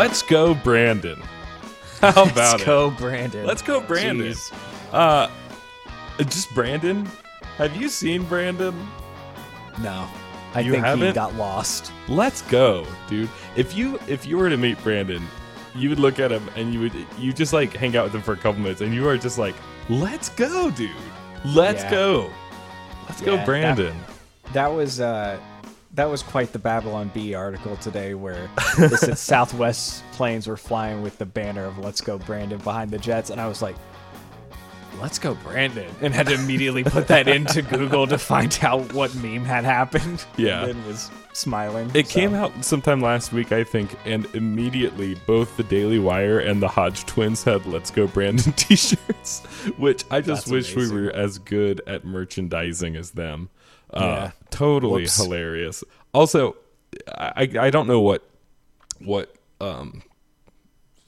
Let's go, Brandon. How about Let's it? go, Brandon. Let's go, Brandon. Jeez. Uh, just Brandon. Have you seen Brandon? No, I You think he haven't? got lost. Let's go, dude. If you if you were to meet Brandon, you would look at him and you would you just like hang out with him for a couple minutes, and you are just like, "Let's go, dude. Let's Yeah. go. Let's Yeah, go, that- Brandon." That was uh, that was quite the Babylon Bee article today, where they said Southwest planes were flying with the banner of "Let's go, Brandon" behind the jets, and I was like. Let's go, Brandon, and had to immediately put that into Google to find out what meme had happened. Yeah. and was smiling. It so. came out sometime last week, I think, and immediately both the Daily Wire and the Hodge twins had "Let's Go Brandon" T-shirts, which I just That's wish amazing. we were as good at merchandising as them. Uh, Yeah. Totally Whoops. hilarious. Also, I I don't know what what um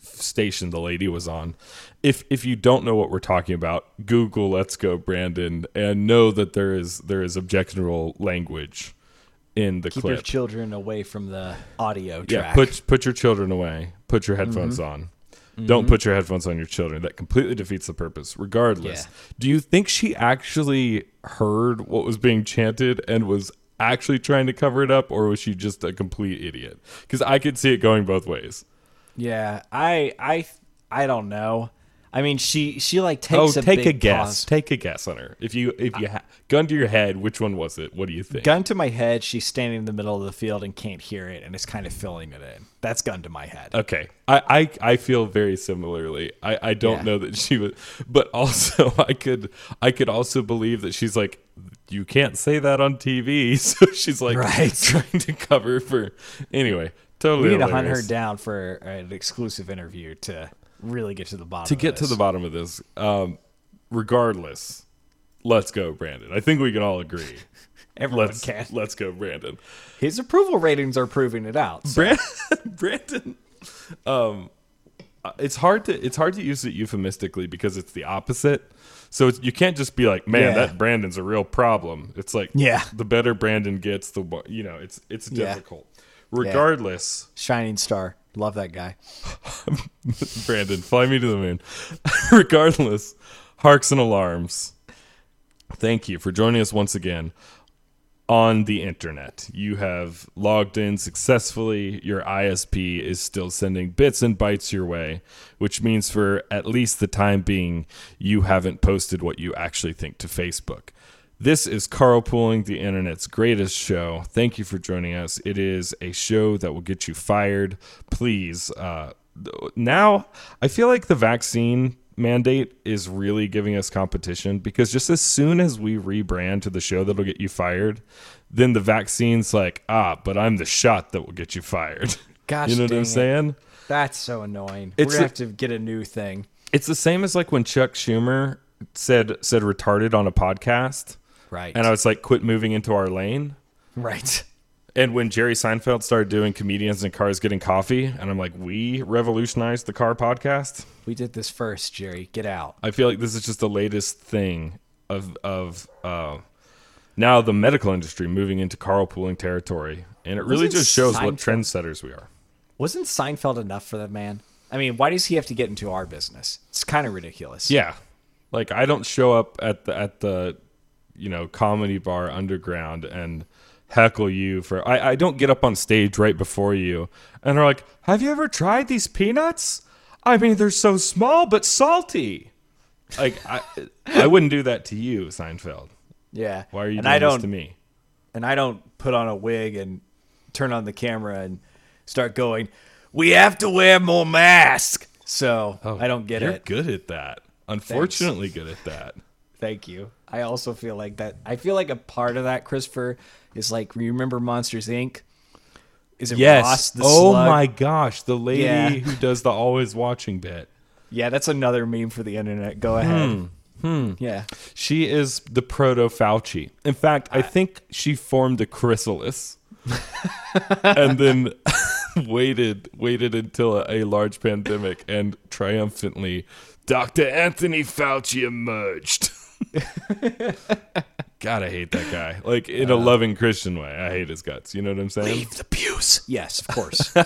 station the lady was on. If if you don't know what we're talking about, Google "Let's Go Brandon" and know that there is there is objectionable language in the Keep clip. your children away from the audio Yeah, put put your children away. Put your headphones Mm-hmm. on. Don't put your headphones on your children. That completely defeats the purpose. Regardless, Yeah. do you think she actually heard what was being chanted and was actually trying to cover it up, or was she just a complete idiot? Because I could see it going both ways. Yeah, I I I don't know. I mean, she she like Oh, takes a take a guess. pause. Take a guess on her. If you if you ha- gun to your head, which one was it? What do you think? Gun to my head, she's standing in the middle of the field and can't hear it, and is kind of filling it in. That's gun to my head. Okay, I, I I feel very similarly. I I don't Yeah. know that she was, but also I could I could also believe that she's like, you can't say that on TV, so she's like Right. trying to cover for. Anyway, totally. we need to hunt her down for an exclusive interview to really get to the bottom. to get to the bottom of this. Um, regardless, let's go, Brandon. I think we can all agree. Everyone Let's can. let's go, Brandon. His approval ratings are proving it out. so- Brandon, Brandon. Um, it's hard to it's hard to use it euphemistically because it's the opposite. So it's, you can't just be like, man, Yeah. that Brandon's a real problem. It's like, Yeah. the better Brandon gets, the more you know. It's it's Yeah. difficult. Regardless, Shining star, love that guy. Brandon, fly me to the moon. Regardless, harks and alarms. Thank you for joining us once again on the internet. You have logged in successfully. Your ISP is still sending bits and bytes your way, which means for at least the time being, you haven't posted what you actually think to Facebook. This is Carpooling, the internet's greatest show. Thank you for joining us. It is a show that will get you fired. Please, uh, now I feel like the vaccine mandate is really giving us competition because just as soon as we rebrand to the show that'll get you fired, then the vaccine's like, ah, but I'm the shot that will get you fired. Gosh you know what I'm it. saying? That's so annoying. It's We're gonna a- have to get a new thing. It's the same as like when Chuck Schumer said said retarded on a podcast, Right. and I was like, quit moving into our lane. right. And when Jerry Seinfeld started doing comedians in cars getting coffee, and I'm like, we revolutionized the car podcast. We did this first, Jerry. Get out. I feel like this is just the latest thing of of uh, now the medical industry moving into carpooling territory, and it really Wasn't just shows what trendsetters we are. Wasn't Seinfeld enough for that man? I mean, why does he have to get into our business? It's kind of ridiculous. Yeah, like I don't show up at the at the you know comedy bar underground and heckle you for I, I don't get up on stage right before you and are like have you ever tried these peanuts i mean they're so small but salty like i i wouldn't do that to you seinfeld Yeah. why are you and doing I don't, this to me And I don't put on a wig and turn on the camera and start going, we have to wear more masks. So oh, I don't get Oh, you're it. good at that unfortunately good at that Thank you. I also feel like that. I feel like a part of that, Christopher, is like, you remember Monsters Inc.? Is it Roz the oh slug? my gosh the lady Yeah. who does the always watching bit Yeah, that's another meme for the internet. Go ahead. Hmm. Yeah. She is the proto Fauci. In fact, I think she formed a chrysalis and then waited waited until a, a large pandemic and triumphantly Dr. Anthony Fauci emerged. God, I hate that guy. Like in a uh, loving Christian way. I hate his guts. You know what I'm saying? Leave the pews. Yes, of course. All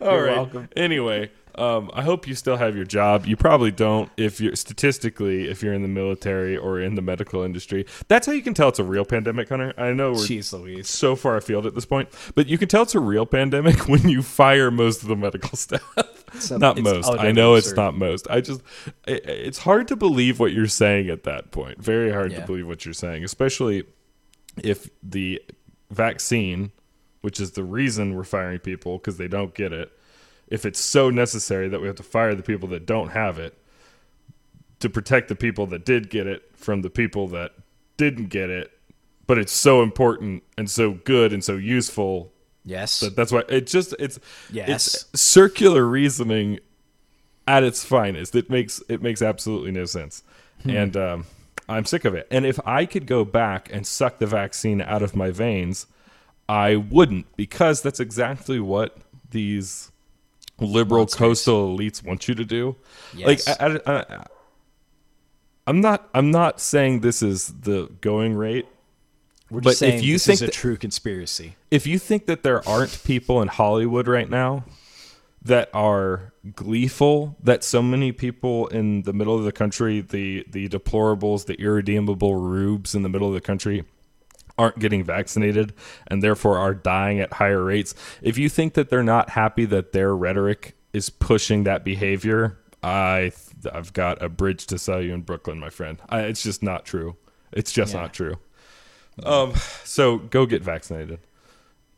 You're right. welcome. Anyway, um, I hope you still have your job. You probably don't if you're statistically if you're in the military or in the medical industry. That's how you can tell it's a real pandemic, Hunter. I know we're Jeez Louise. so far afield at this point, but you can tell it's a real pandemic when you fire most of the medical staff. So not most. I know it's not most. I just it, it's hard to believe what you're saying at that point. Very hard to believe what you're saying, especially if the vaccine, which is the reason we're firing people because they don't get it, if it's so necessary that we have to fire the people that don't have it to protect the people that did get it from the people that didn't get it, but it's so important and so good and so useful Yes. that that's why it just it's Yes. it's circular reasoning at its finest. It makes it makes absolutely no sense, Hmm. and um, I'm sick of it. And if I could go back and suck the vaccine out of my veins, I wouldn't because that's exactly what these liberal Monsters. coastal elites want you to do. Yes. Like I, I, I, I'm not I'm not saying this is the going rate. We're but just if you this think is a that- true conspiracy. if you think that there aren't people in Hollywood right now that are gleeful that so many people in the middle of the country, the the deplorables, the irredeemable rubes in the middle of the country aren't getting vaccinated and therefore are dying at higher rates. If you think that they're not happy that their rhetoric is pushing that behavior, I I've got a bridge to sell you in Brooklyn, my friend. I, it's just not true. It's just Yeah. not true. Um, so go get vaccinated.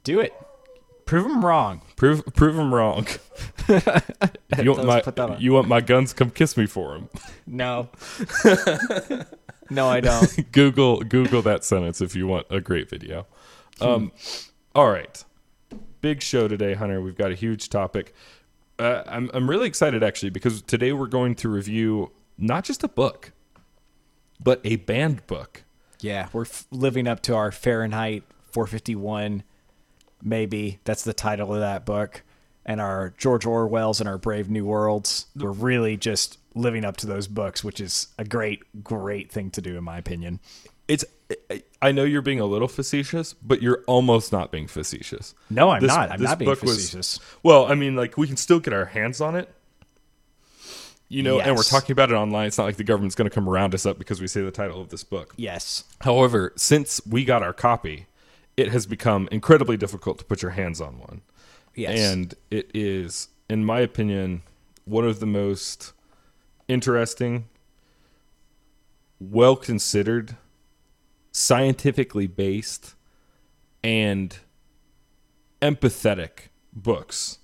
Do it. Prove them wrong. Prove prove them wrong. you want Let's put that my you want my guns? Come kiss me for them. No. no, I don't. Google Google that sentence if you want a great video. Um, all right, big show today, Hunter. We've got a huge topic. Uh, I'm I'm really excited actually because today we're going to review not just a book, but a banned book. Yeah, we're f- living up to our Fahrenheit 451, maybe. That's the title of that book. And our George Orwell's and our Brave New Worlds. We're really just living up to those books, which is a great, great thing to do, in my opinion. It's I- know you're being a little facetious, but you're almost not being facetious. No, I'm This- not. I'm not being book was- facetious. Well, I mean, like we can still get our hands on it, you know, and we're talking about it online. It's not like the government's going to come around us up because we say the title of this book. yes. However, since we got our copy, it has become incredibly difficult to put your hands on one, Yes. and it is, in my opinion, one of the most interesting, well considered, scientifically based, and empathetic books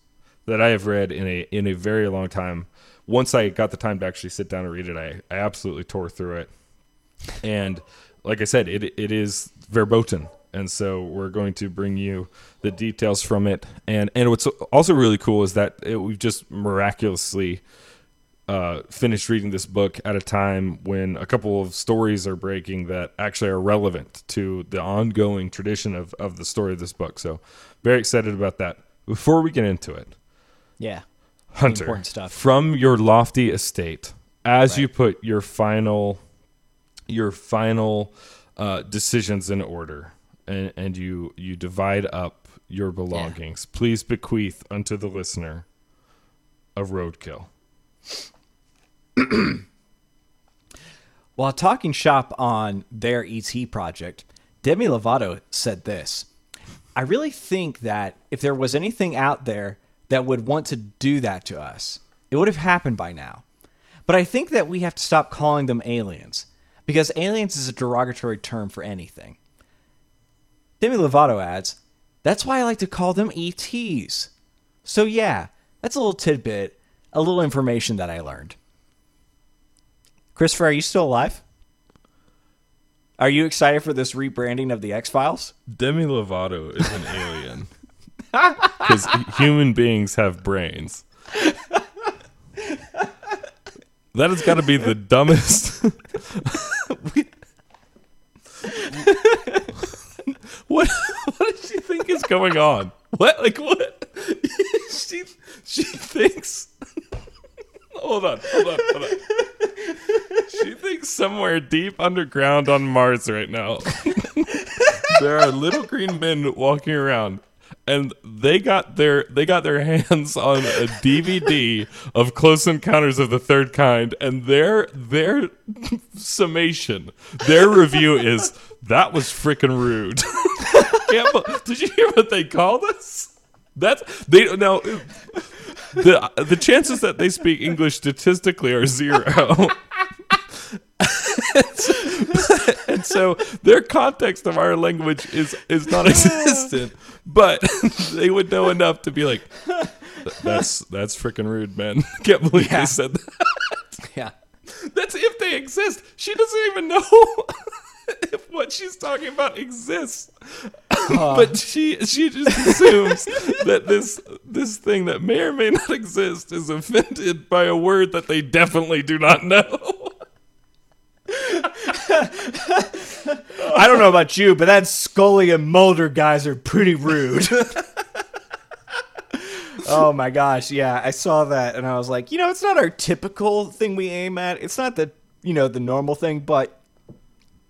that I have read in a in a very long time. Once I got the time to actually sit down and read it, I, I absolutely tore through it. And like I said, it it is verboten. And so we're going to bring you the details from it. And and what's also really cool is that it, we've just miraculously uh, finished reading this book at a time when a couple of stories are breaking that actually are relevant to the ongoing tradition of, of the story of this book. So, very excited about that. Before we get into it, yeah. Hunter, important stuff. from your lofty estate, as Right. you put your final your final uh, decisions in order, and, and you you divide up your belongings, please bequeath unto the listener a roadkill. While talking shop on their ET project, Demi Lovato said this I really think that if there was anything out there that would want to do that to us, it would have happened by now. But I think that we have to stop calling them aliens because aliens is a derogatory term for anything. Demi Lovato adds, That's why I like to call them ETs. So, yeah, that's a little tidbit, a little information that I learned. Christopher, are you still alive? Are you excited for this rebranding of the X Files? Demi Lovato is an alien because human beings have brains. That has got to be the dumbest. what? What does she think is going on? What? Like what? she she thinks. Hold on, hold on, hold on. She thinks somewhere deep underground on Mars right now, there are little green men walking around, and they got their they got their hands on a DVD of Close Encounters of the Third Kind, and their their summation, their review is that was freaking rude. Did you hear what they called us? That's they now the the chances that they speak English statistically are zero. and so their context of our language is is non-existent but they would know enough to be like that's that's freaking rude man can't believe Yeah. they said that Yeah. that's if they exist she doesn't even know if what she's talking about exists but she she just assumes that this this thing that may or may not exist is offended by a word that they definitely do not know I don't know about you, but that Scully and Mulder guys are pretty rude. oh my gosh, yeah, I saw that and I was like, you know, it's not our typical thing we aim at. It's not the you know the normal thing, but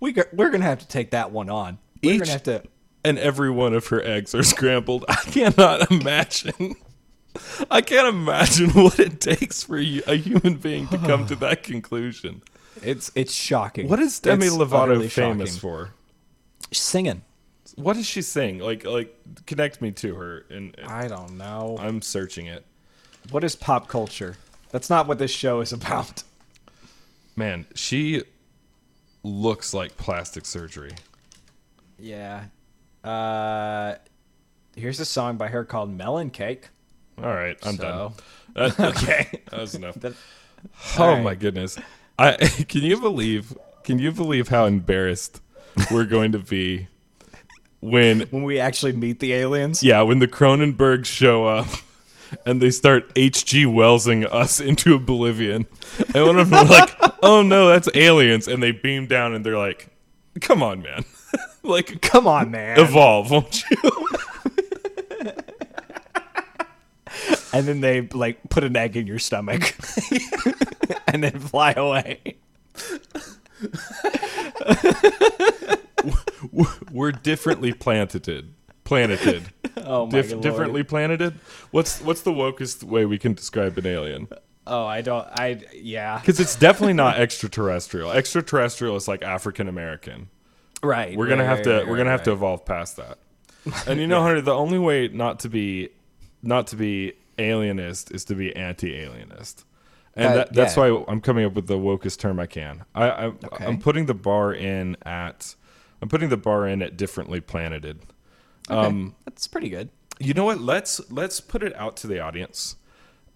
we go- we're gonna have to take that one on. We're Each- gonna have to. and every one of her eggs are scrambled. I cannot imagine. I can't imagine what it takes for a human being to come to that conclusion. It's it's shocking. What is Demi It's Lovato famous shocking. for? Singing. What does she sing? Like, like connect me to her, and, and I don't know. I'm searching it. What is pop culture? That's not what this show is about. Man, she looks like plastic surgery. Yeah. Uh, here's a song by her called Melon Cake. All right, I'm So- done. That, Okay. that was enough. That- Oh right. my goodness. I can you believe can you believe how embarrassed we're going to be when when we actually meet the aliens. yeah, when the Cronenbergs show up and they start HG Wellsing us into oblivion. And one of them like, "Oh no, that's aliens." And they beam down and they're like, "Come on, man." like Come on, man. evolve, won't you? and then they like put an egg in your stomach and then fly away. we're differently planted. Planeted. Oh my Dif- lord. differently planeted. What's what's the wokest way we can describe an alien? Oh, I don't. I yeah. Because it's definitely not extraterrestrial. Extraterrestrial is like African American. Right. We're gonna right, have to right, right, we're gonna have to evolve past that. And you know, Hunter, the only way not to be not to be alienist is to be anti-alienist. And Uh, that, that's yeah. why I'm coming up with the wokest term I can. I, I Okay. I'm putting the bar in at I'm putting the bar in at differently planeted. Um, That's pretty good. you know what? Let's let's put it out to the audience.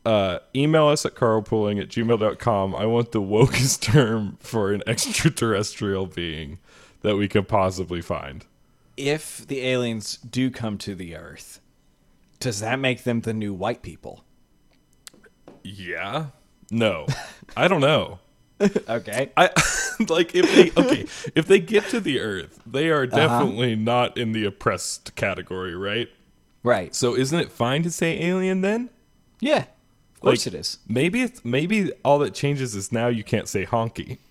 Uh, email us at carpooling at gmail.com. I want the wokest term for an extraterrestrial being that we could possibly find. If the aliens do come to the Earth, does that make them the new white people? Yeah. No. I don't know. Okay. I like if they okay, if they get to the earth, they are uh-huh. definitely not in the oppressed category, right? Right. So isn't it fine to say alien then? Yeah. Of course Like, it is. Maybe it's maybe all that changes is now you can't say honky.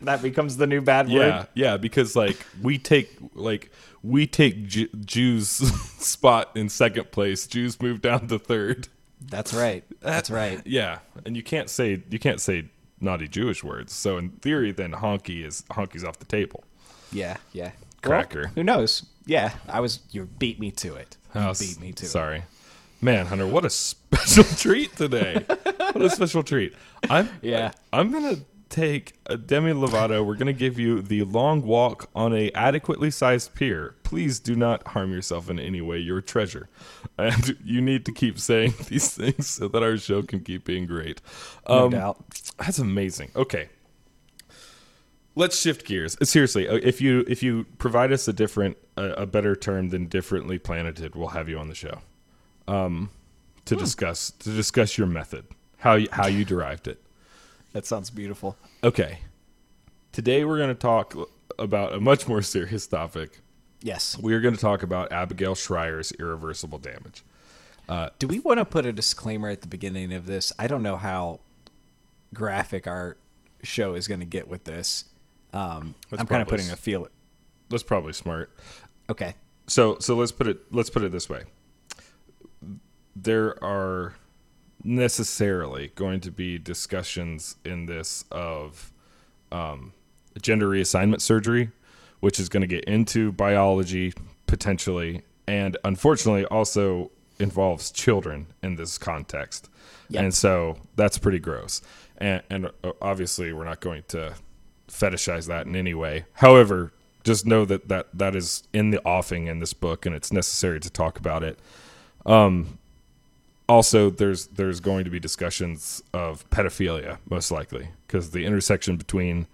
That becomes the new bad Yeah, word. yeah, yeah, because like we take like we take Ju- Jews spot in second place. Jews move down to third. That's right. That's right. Yeah, and you can't say you can't say naughty Jewish words. So in theory, then honky is honky's off the table. Yeah. Yeah. Cracker. Well, who knows? Yeah. I was. You beat me to it. You Oh, beat me to it. Sorry, man, Hunter. What a special treat today. What a special treat. I'm Yeah. I'm gonna take a Demi Lovato. We're gonna give you the long walk on a adequately sized pier. Please do not harm yourself in any way. You're a treasure, and you need to keep saying these things so that our show can keep being great. No Um, doubt. That's amazing. Okay. Let's shift gears. Uh, Seriously, uh, if you if you provide us a different a, a better term than differently planeted, we'll have you on the show. Um to discuss to discuss your method. How you, how you derived it. That sounds beautiful. Okay. Today we're going to talk about a much more serious topic. Yes. We are going to talk about Abigail Shrier's irreversible damage. Do we want to put a disclaimer at the beginning of this? I don't know how graphic our show is going to get with this. Um, I'm kind of putting a feel. That's probably smart. Okay. so so let's put it let's put it this way. There are necessarily going to be discussions in this of um, gender reassignment surgery, which is going to get into biology potentially, and unfortunately also involves children in this context. Yep. And so that's pretty gross. And, and uh, obviously, we're not going to fetishize that in any way. However, just know that, that that is in the offing in this book, and it's necessary to talk about it. Um, also, there's there's going to be discussions of pedophilia, most likely, because the intersection between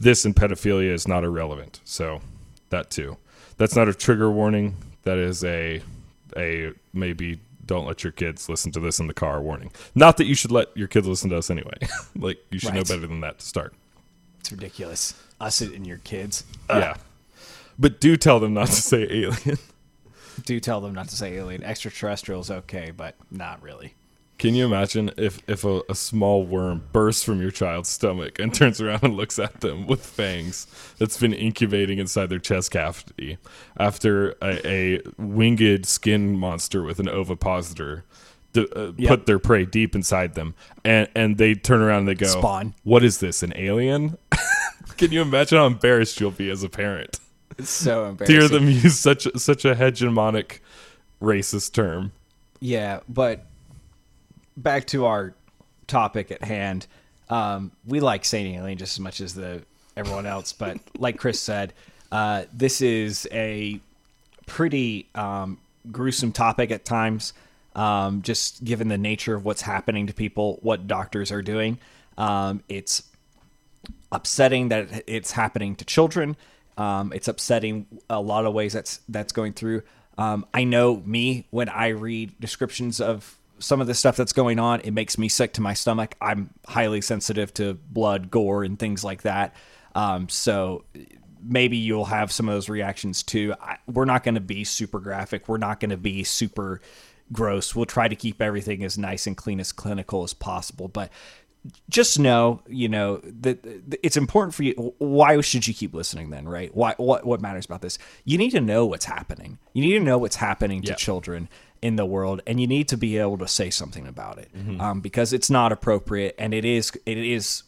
this and pedophilia is not irrelevant. So that too. That's not a trigger warning. That is a a maybe don't let your kids listen to this in the car warning. Not that you should let your kids listen to us anyway. like you should know better than that to start. It's ridiculous. Us and your kids. yeah. But do tell them not to say alien. Do tell them not to say alien. Extraterrestrial is okay, but not really. Can you imagine if if a, a small worm bursts from your child's stomach and turns around and looks at them with fangs that's been incubating inside their chest cavity? After a, a winged skin monster with an ovipositor d- uh, Yep. put their prey deep inside them and and they turn around and they go Spawn. what is this an alien? Can you imagine how embarrassed you'll be as a parent? It's so embarrassing to hear them use such such a hegemonic racist term. Yeah, but back to our topic at hand. Um, we like Saint Alien just as much as the everyone else, but like Chris said, uh, this is a pretty um, gruesome topic at times. Um, just given the nature of what's happening to people, what doctors are doing, um, it's upsetting that it's happening to children. Um, it's upsetting a lot of ways that's that's going through. Um, I know me when I read descriptions of some of the stuff that's going on, it makes me sick to my stomach. I'm highly sensitive to blood, gore, and things like that. Um, so maybe you'll have some of those reactions too. I, we're not going to be super graphic. We're not going to be super gross. We'll try to keep everything as nice and clean as clinical as possible, but just know, you know, that it's important for you. Why should you keep listening then, right? Why, what, what matters about this? You need to know what's happening. You need to know what's happening to Yeah. children in the world, and you need to be able to say something about it Mm-hmm. um, because it's not appropriate, and it is, it is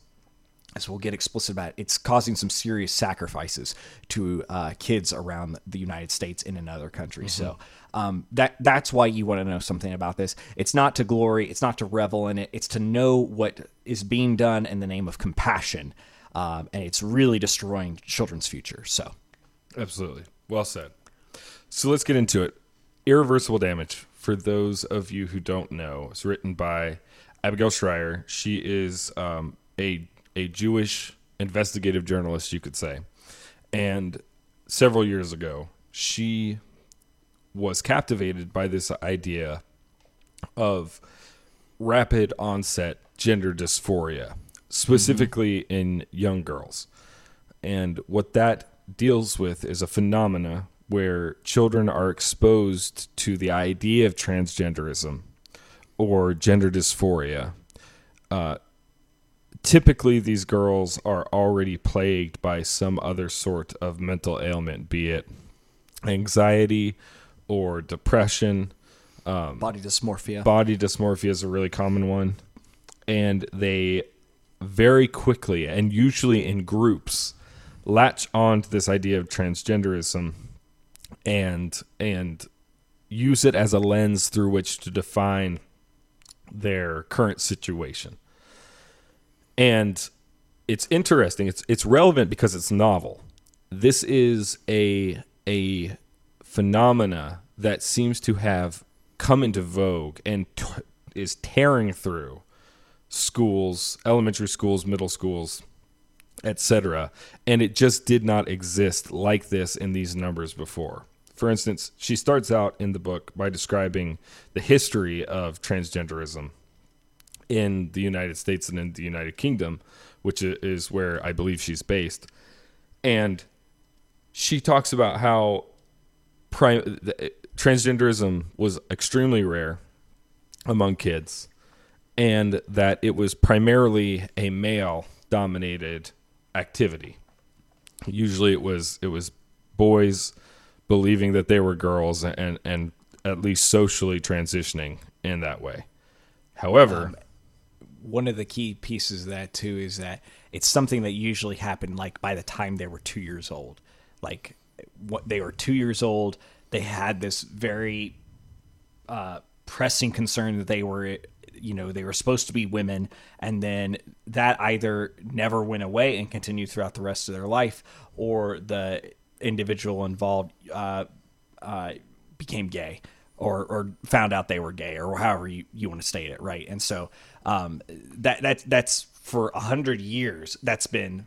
as we'll get explicit about it, it's causing some serious sacrifices to uh, kids around the United States and in other countries. So um, that that's why you want to know something about this. It's not to glory, it's not to revel in it. It's to know what is being done in the name of compassion, um, and it's really destroying children's future. So Absolutely. Well said. So let's get into it. Irreversible Damage, for those of you who don't know, it's written by Abigail Shrier. She is um, a, a Jewish investigative journalist, you could say. And several years ago, she was captivated by this idea of rapid onset gender dysphoria, specifically in young girls. And what that deals with is a phenomena where children are exposed to the idea of transgenderism or gender dysphoria. Uh, typically, these girls are already plagued by some other sort of mental ailment, be it anxiety or depression. body dysmorphia. Body dysmorphia is a really common one. And they very quickly and usually in groups latch on to this idea of transgenderism and and use it as a lens through which to define their current situation. And it's interesting. It's it's relevant because it's novel. This is a a phenomena that seems to have come into vogue and t- is tearing through schools, elementary schools, middle schools, etc. And it just did not exist like this in these numbers before. For instance, she starts out in the book by describing the history of transgenderism in the United States and in the United Kingdom, which is where I believe she's based. And she talks about how prim- the- eh, transgenderism was extremely rare among kids and that it was primarily a male dominated activity. Usually it was it was boys believing that they were girls and and at least socially transitioning in that way. However, One of the key pieces of that too is that it's something that usually happened like by the time they were two years old. Like what they were two years old, they had this very uh, pressing concern that they were you know they were supposed to be women and then that either never went away and continued throughout the rest of their life or the individual involved uh, uh, became gay or, or found out they were gay or however you, you want to state it right and so um, that, that that's for a hundred years that's been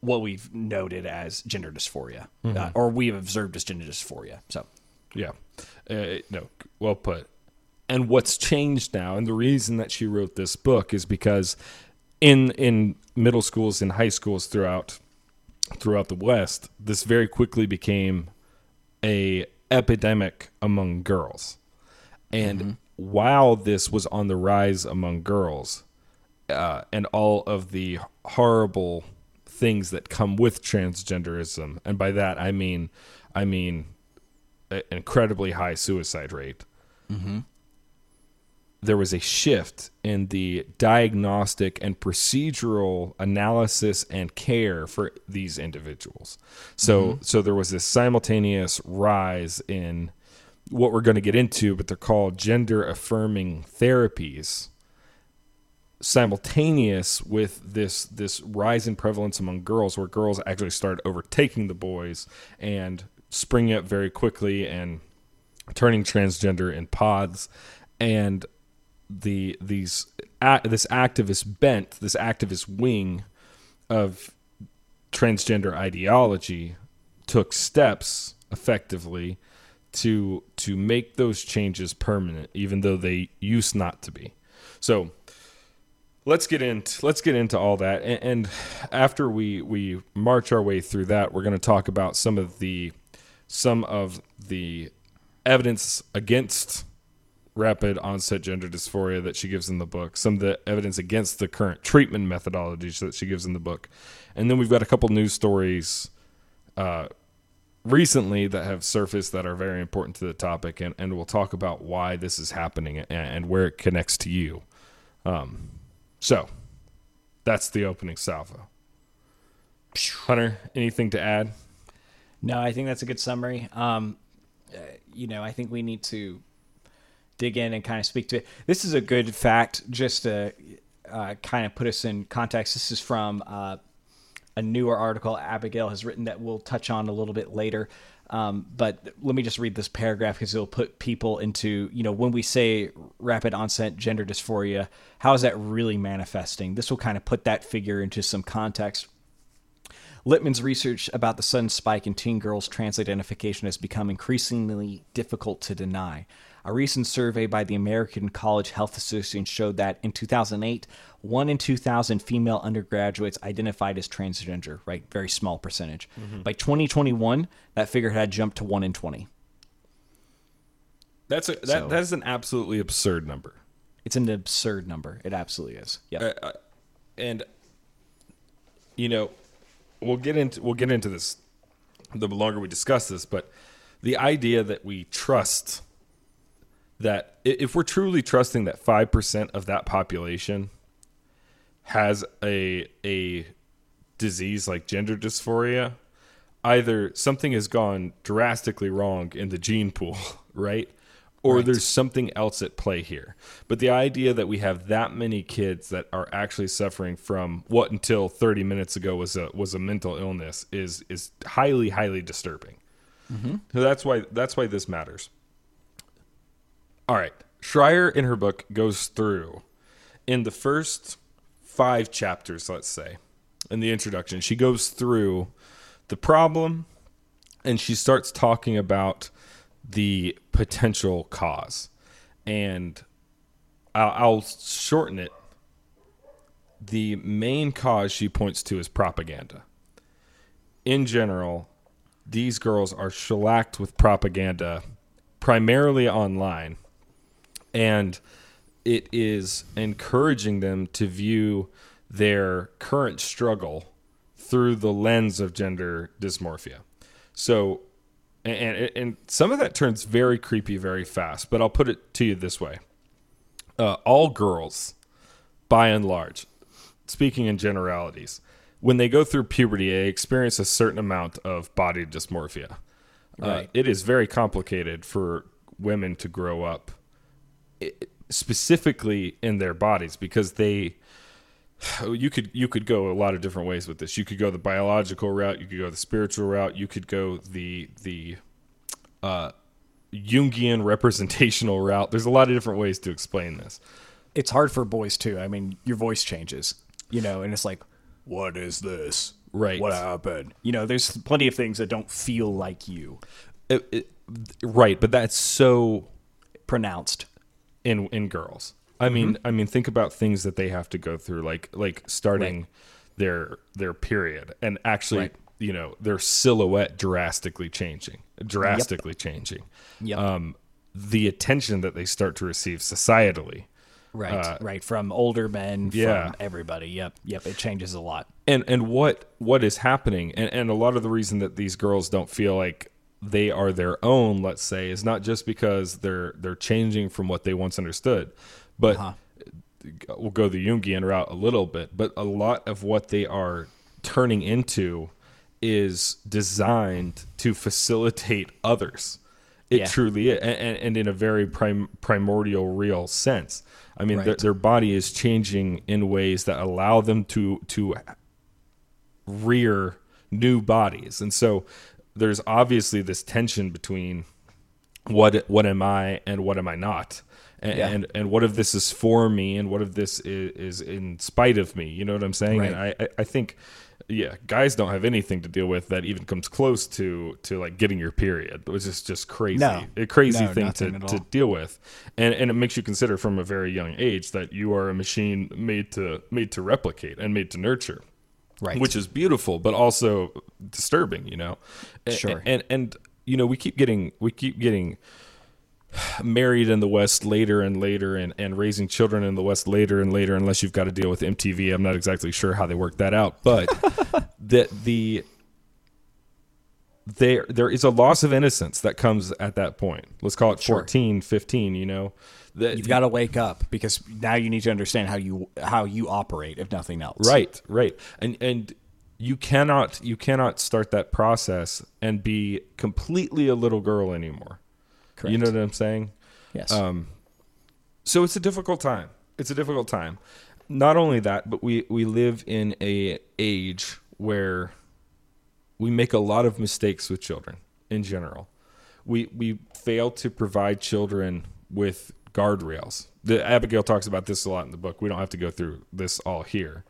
what we've noted as gender dysphoria uh, or we've observed as gender dysphoria so Yeah. Uh, no, well put. And what's changed now, and the reason that she wrote this book is because in in middle schools and high schools throughout throughout the West, this very quickly became a epidemic among girls. And while this was on the rise among girls, uh, and all of the horrible things that come with transgenderism, and by that I mean, I mean an incredibly high suicide rate. There was a shift in the diagnostic and procedural analysis and care for these individuals. So, mm-hmm. so there was this simultaneous rise in what we're going to get into, but they're called gender affirming therapies simultaneous with this this rise in prevalence among girls where girls actually started overtaking the boys and springing up very quickly and turning transgender in pods and the these this activist bent this activist wing of transgender ideology took steps effectively to to make those changes permanent even though they used not to be. So let's get into let's get into all that. And, and after we we march our way through that we're going to talk about some of the some of the evidence against rapid onset gender dysphoria that she gives in the book some of the evidence against the current treatment methodologies that she gives in the book and then we've got a couple news stories uh, recently that have surfaced that are very important to the topic and, and we'll talk about why this is happening and, and where it connects to you um, so that's the opening salvo. Hunter, anything to add? No, I think that's a good summary. Um, uh, you know, I think we need to dig in and kind of speak to it. This is a good fact, just to uh, kind of put us in context. This is from uh, a newer article Abigail has written that we'll touch on a little bit later. Um, but let me just read this paragraph because it'll put people into, you know, when we say rapid onset gender dysphoria, how is that really manifesting? This will kind of put that figure into some context. Littman's research about the sudden spike in teen girls' trans identification has become increasingly difficult to deny. A recent survey by the American College Health Association showed that in 2008, one in 2,000 female undergraduates identified as transgender, right? Very small percentage. Mm-hmm. By 2021, that figure had jumped to one in 20. That's a, that So- that is an absolutely absurd number. It's an absurd number. It absolutely is. Yeah. Uh, uh, and you know, we'll get into we'll get into this the longer we discuss this, but the idea that we trust that if we're truly trusting that 5% of that population has a a disease like gender dysphoria, either something has gone drastically wrong in the gene pool, right? Or there's something else at play here. But the idea that we have that many kids that are actually suffering from what until 30 minutes ago was a was a mental illness is is highly highly disturbing. Mm-hmm. So that's why that's why this matters. All right. Shrier in her book goes through in the first five chapters, let's say, in the introduction, she goes through the problem and she starts talking about the potential cause. And I'll, I'll shorten it. The main cause she points to is propaganda. In general, these girls are shellacked with propaganda primarily online and it is encouraging them to view their current struggle through the lens of gender dysmorphia. So, and, and some of that turns very creepy very fast. But I'll put it to you this way: uh, all girls, by and large, speaking in generalities, when they go through puberty, they experience a certain amount of body dysmorphia. Uh, it is very complicated for women to grow up, specifically in their bodies, because they. You could you could go a lot of different ways with this. You could go the biological route. You could go the spiritual route. You could go the the uh, Jungian representational route. There's a lot of different ways to explain this. It's hard for boys too. I mean, your voice changes, you know, and it's like, what is this? Right. What happened? You know, there's plenty of things that don't feel like you It- it- right, but that's so pronounced. In in girls. I mean, I mean, think about things that they have to go through, like like starting their their period, and actually, Right. you know, their silhouette drastically changing, drastically changing. Yep. Um, the attention that they start to receive societally, right. right. From older men, yeah. from everybody. Yep. Yep. It changes a lot. and and what what is happening and, and a lot of the reason that these girls don't feel like they are their own let's say is not just because they're they're changing from what they once understood but Uh-huh. we'll go the jungian route a little bit but a lot of what they are turning into is designed to facilitate others it Yeah. truly is and, and in a very prim, primordial real sense i mean their, their body is changing in ways that allow them to to rear new bodies and so there's obviously this tension between what what am i and what am i not? And Yeah. and, and what if this is for me and what if this is, is in spite of me? You know what i'm saying? And I, I i think yeah guys don't have anything to deal with that even comes close to to like getting your period which is just crazy No. a crazy No, thing to, to deal with. And and it makes you consider from a very young age that you are a machine made to made to replicate and made to nurture Right. which is beautiful but also disturbing you know Sure. and and you know we keep getting we keep getting married in the west later and later and and raising children in the west later and later unless you've got to deal with mtv i'm not exactly sure how they work that out but that the there there is a loss of innocence that comes at that point let's call it Sure. 14 15 you know that You've got to wake up because now you need to understand how you how you operate, if nothing else. Right, right. And and you cannot you cannot start that process and be completely a little girl anymore. Correct. You know what I'm saying? Yes. Um, so it's a difficult time. It's a difficult time. Not only that, but we we live in a age where we make a lot of mistakes with children in general. We we fail to provide children with guardrails. The Abigail talks about this a lot in the book. We don't have to go through this all here.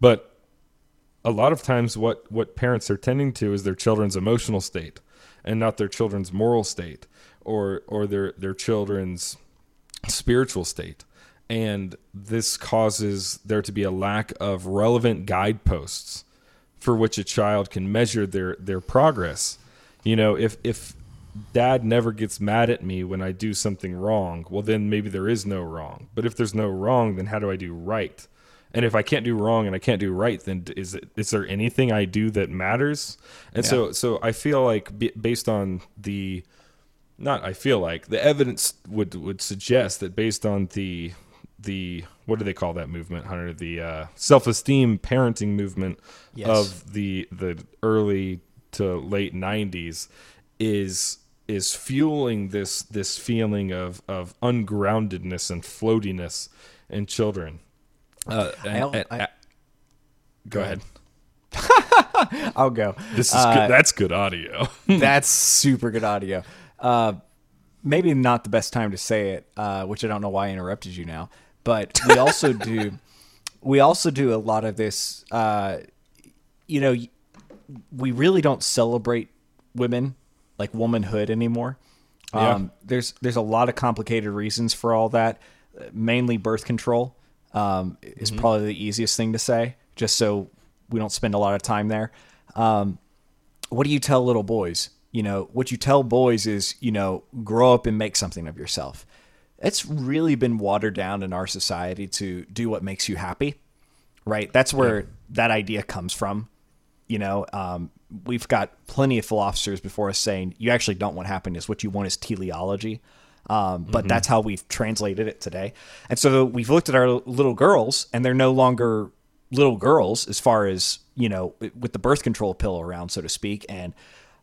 But a lot of times what what parents are tending to is their children's emotional state and not their children's moral state or or their their children's spiritual state and this causes there to be a lack of relevant guideposts for which a child can measure their their progress you know if if dad never gets mad at me when i do something wrong. Well then maybe there is no wrong. But if there's no wrong then how do i do right? And if i can't do wrong and i can't do right then is it is there anything i do that matters? And so so i feel like b- based on the not I feel like the evidence would would suggest that based on the the what do they call that movement, Hunter? The uh, self esteem parenting movement Yes. of the the early to late '90s is is fueling this this feeling of of ungroundedness and floatiness in children. Uh, and- and- I- go ahead. I'll go. This is Uh, good. That's good audio. That's super good audio. Uh, maybe not the best time to say it, uh, which I don't know why I interrupted you now. But we also do, we also do a lot of this. Uh, you know, we really don't celebrate women like womanhood anymore. Yeah. Um, there's there's a lot of complicated reasons for all that. Mainly birth control um, is probably the easiest thing to say, just so we don't spend a lot of time there. Um, what do you tell little boys? You know, what you tell boys is, you know, grow up and make something of yourself. It's really been watered down in our society to do what makes you happy, right? That's where that idea comes from. You know, um, we've got plenty of philosophers before us saying you actually don't want happiness. What you want is teleology. Um, but that's how we've translated it today. And so we've looked at our little girls, and they're no longer little girls as far as you know with the birth control pill around, so to speak. And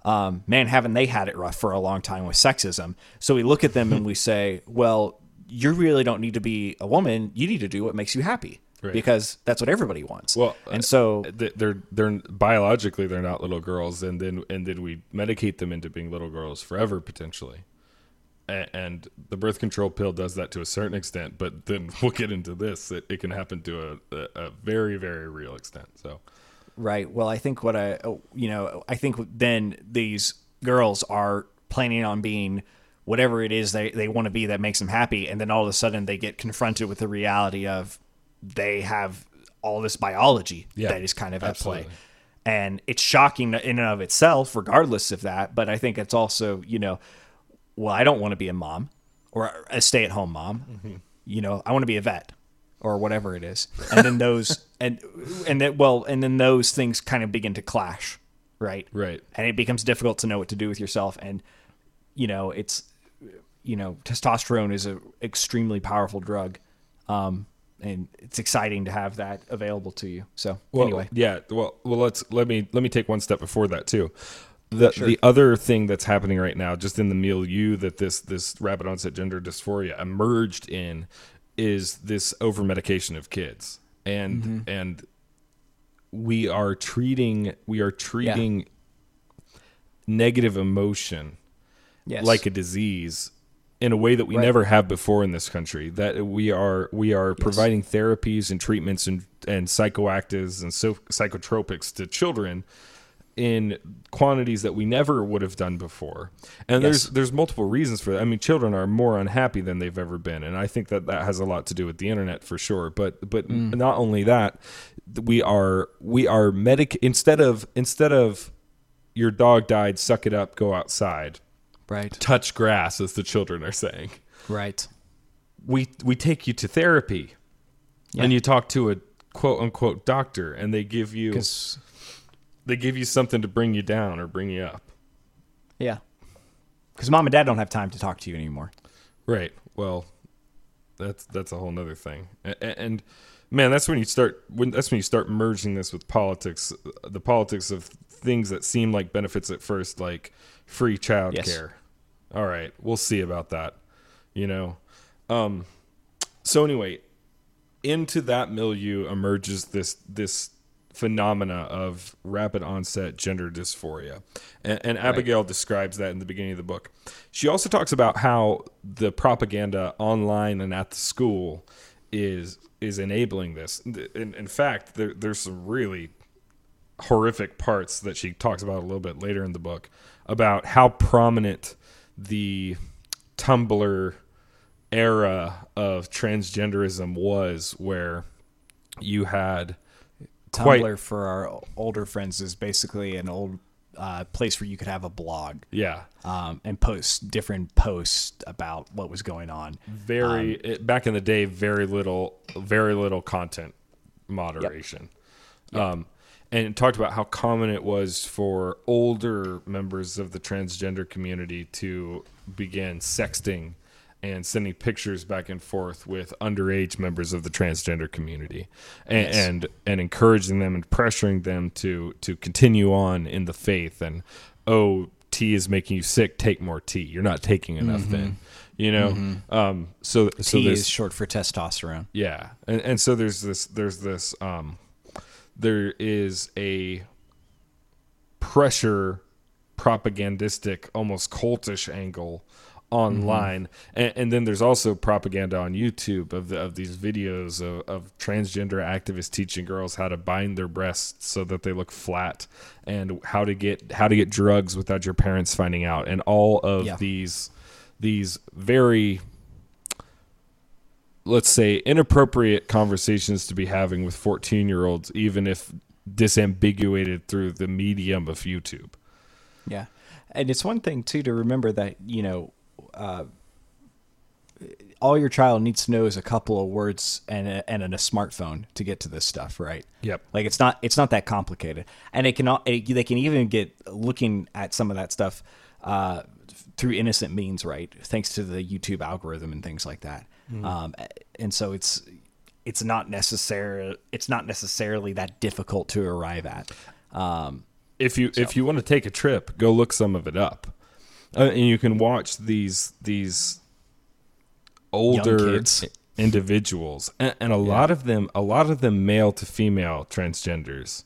um, man, haven't they had it rough for a long time with sexism? So we look at them and we say, well, you really don't need to be a woman. You need to do what makes you happy. Right. Because that's what everybody wants. Well, and so uh, they're they're biologically they're not little girls, and then and then we medicate them into being little girls forever potentially. And the birth control pill does that to a certain extent, but then we'll get into this. It, it can happen to a, a, a very, very real extent. So, Right. Well, I think what I, oh, you know, I think then these girls are planning on being whatever it is they, they want to be that makes them happy. And then all of a sudden they get confronted with the reality of they have all this biology Yeah, that is kind of at absolutely. play. And it's shocking in and of itself, regardless of that. But I think it's also, you know, well, I don't want to be a mom or a stay at home mom. Mm-hmm. You know, I want to be a vet or whatever it is. And then those and and that well, and then those things kind of begin to clash, right? Right. And it becomes difficult to know what to do with yourself. And you know, it's you know, testosterone is a extremely powerful drug. Um, and it's exciting to have that available to you. So well, anyway, yeah. Well, well, let's let me let me take one step before that too. The the other thing that's happening right now, just in the milieu that this this rapid onset gender dysphoria emerged in, is this over medication of kids, and Mm-hmm. and we are treating we are treating negative emotion yes. like a disease in a way that we Right. never have before in this country that we are we are providing therapies and treatments and and psychoactives and so psychotropics to children in quantities that we never would have done before. And Yes. there's there's multiple reasons for that. I mean children are more unhappy than they've ever been and i think that that has a lot to do with the internet for sure. But but mm. not only that we are we are medic instead of instead of your dog died suck it up go outside right, touch grass, as the children are saying. right, We we take you to therapy, Yeah. and you talk to a quote unquote doctor, and they give you they give you something to bring you down or bring you up. yeah, because mom and dad don't have time to talk to you anymore. Right. Well, that's that's a whole nother thing. And, and man, that's when you start when that's when you start merging this with politics, the politics of things that seem like benefits at first, like free child Yes. All right, we'll see about that. You know. Um so anyway, into that milieu emerges this this phenomena of rapid onset gender dysphoria. And, and Abigail describes that in the beginning of the book. She also talks about how the propaganda online and at the school is is enabling this. In, in fact, there, there's some really horrific parts that she talks about a little bit later in the book about how prominent the Tumblr era of transgenderism was, where you had quite Tumblr for our older friends is basically an old uh, place where you could have a blog yeah. um, and post different posts about what was going on. very it, back in the day very little very little content moderation. Um and talked about how common it was for older members of the transgender community to begin sexting and sending pictures back and forth with underage members of the transgender community and Yes. and, and encouraging them and pressuring them to to continue on in the faith and oh tea is making you sick take more tea. You're not taking enough then you know? Um so so T is short for testosterone. yeah, and and so there's this there's this um there is a pressure propagandistic almost cultish angle online. Mm-hmm. And, and then there's also propaganda on youtube of the, of these videos of, of transgender activists teaching girls how to bind their breasts so that they look flat and how to get how to get drugs without your parents finding out. And all of Yeah. these these very let's say inappropriate conversations to be having with 14 year olds even if disambiguated through the medium of youtube Yeah, and it's one thing too to remember that you know, uh, all your child needs to know is a couple of words and a, and a smartphone to get to this stuff, right? Yep. Like it's not it's not that complicated, and it can it, they can even get looking at some of that stuff uh, through innocent means, right? Thanks to the YouTube algorithm and things like that. Um, and so it's it's not necessary it's not necessarily that difficult to arrive at. Um, if you if you want to take a trip, go look some of it up, uh, and you can watch these these older individuals, and, and a lot of them, a lot of them male to female transgenders.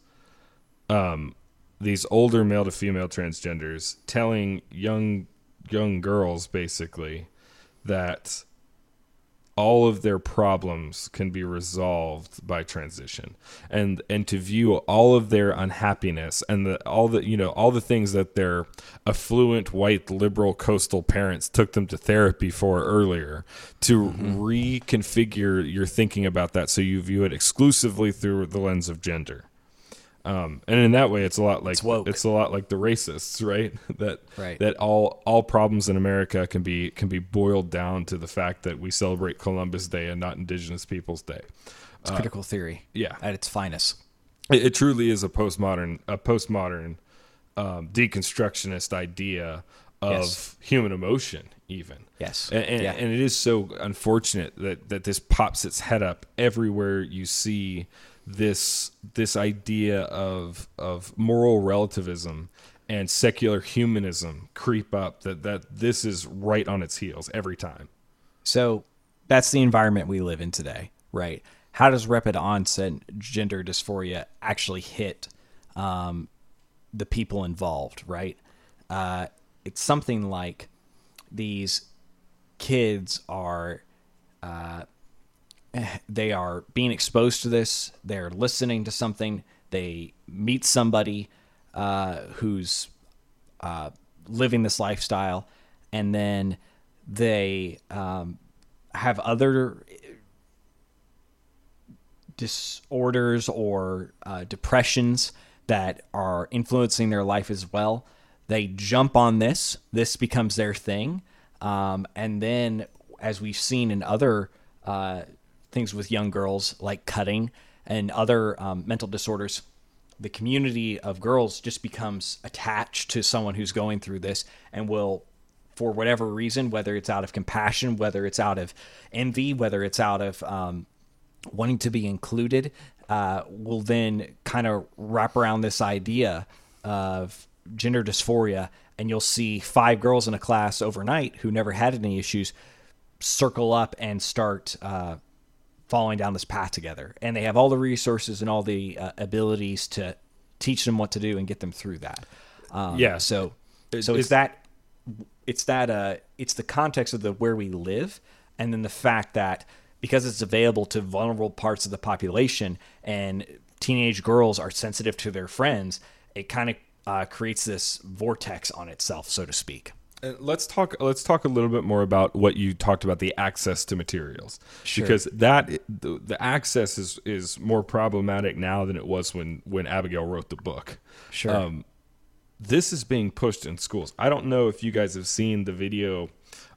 Um, these older male to female transgenders telling young young girls basically that all of their problems can be resolved by transition. And and to view all of their unhappiness and the all the you know all the things that their affluent white liberal coastal parents took them to therapy for earlier to mm-hmm. reconfigure your thinking about that so you view it exclusively through the lens of gender um, and in that way, it's a lot like It's it's a lot like the racists, right? that Right. that all all problems in America can be can be boiled down to the fact that we celebrate Columbus Day and not Indigenous Peoples Day. it's critical theory, yeah. at its finest. It, it truly is a postmodern a postmodern um, deconstructionist idea of Yes. human emotion, even. Yes. And, and, Yeah. and it is so unfortunate that, that this pops its head up everywhere you see this this idea of of moral relativism and secular humanism creep up that that this is right on its heels every time. So that's the environment we live in today, right? How does rapid onset gender dysphoria actually hit um, the people involved, right? Uh, it's something like these kids are uh, they are being exposed to this. They're listening to something. They meet somebody uh, who's uh, living this lifestyle, and then they um, have other disorders or uh, depressions that are influencing their life as well. They jump on this. This becomes their thing, um, and then as we've seen in other uh, things with young girls, like cutting and other um, mental disorders, the community of girls just becomes attached to someone who's going through this and will for whatever reason whether it's out of compassion whether it's out of envy whether it's out of um, wanting to be included uh, will then kind of wrap around this idea of gender dysphoria. And you'll see five girls in a class overnight who never had any issues circle up and start uh, following down this path together. And they have all the resources and all the uh, abilities to teach them what to do and get them through that. Um, Yeah. so so it's- it's that it's that uh it's the context of the where we live and then the fact that because it's available to vulnerable parts of the population and teenage girls are sensitive to their friends it kind of uh, creates this vortex on itself so to speak let's talk let's talk a little bit more about what you talked about the access to materials Sure. because that the, the access is is more problematic now than it was when when Abigail wrote the book sure um, this is being pushed in schools. I don't know if you guys have seen the video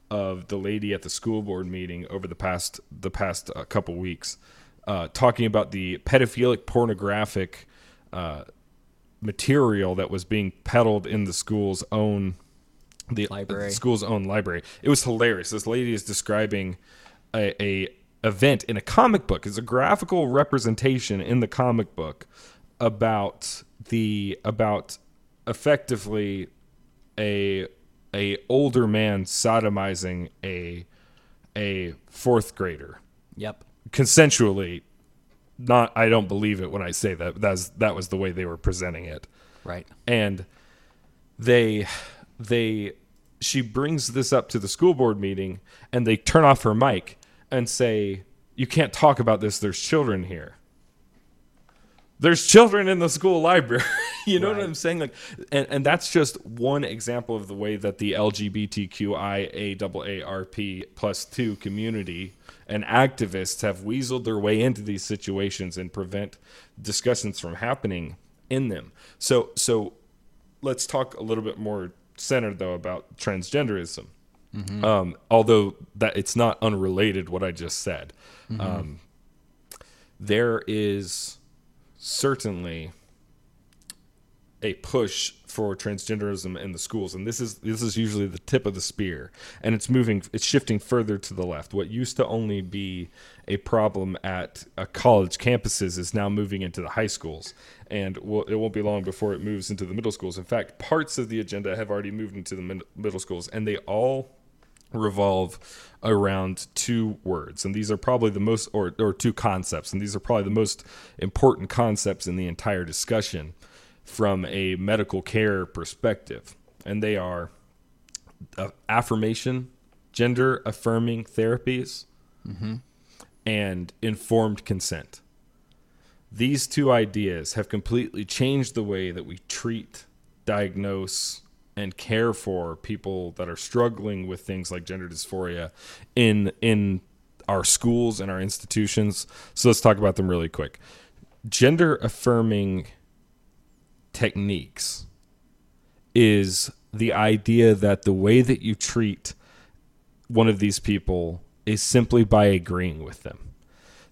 of the lady at the school board meeting over the past the past uh, couple weeks, uh, talking about the pedophilic pornographic uh, material that was being peddled in the school's own the Library. school's own library. It was hilarious. This lady is describing a, a event in a comic book. It's a graphical representation in the comic book about the about effectively a a older man sodomizing a a fourth grader yep consensually not i don't believe it when i say that that's that was the way they were presenting it right and they they she brings this up to the school board meeting and they turn off her mic and say you can't talk about this. There's children here. There's children in the school library. You know what i'm saying? Like and, and that's just one example of the way that the lgbtqiaarp plus two community and activists have weaseled their way into these situations and prevent discussions from happening in them. So so let's talk a little bit more centered though about transgenderism Um, although that it's not unrelated what I just said. Um, there is certainly a push for transgenderism in the schools and this is this is usually the tip of the spear and it's moving it's shifting further to the left. What used to only be a problem at uh, college campuses is now moving into the high schools and will it won't be long before it moves into the middle schools. In fact parts of the agenda have already moved into the mid- middle schools and they all revolve around two words and these are probably the most or, or two concepts and these are probably the most important concepts in the entire discussion from a medical care perspective and they are uh, affirmation gender affirming therapies and informed consent these two ideas have completely changed the way that we treat, diagnose, and care for people that are struggling with things like gender dysphoria in in our schools and our institutions. So let's talk about them really quick. Gender affirming techniques is the idea that the way that you treat one of these people is simply by agreeing with them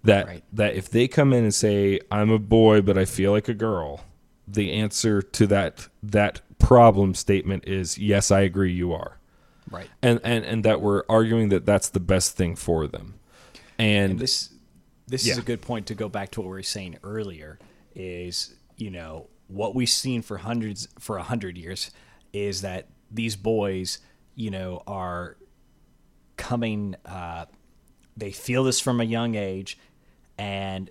that Right. that if they come in and say I'm a boy but I feel like a girl, the answer to that that problem statement is yes, I agree you are. Right. And and and that we're arguing that that's the best thing for them. And, this this is a good point to go back to what we were saying earlier is you know what we've seen for hundreds for a hundred years is that these boys you know are coming uh, they feel this from a young age and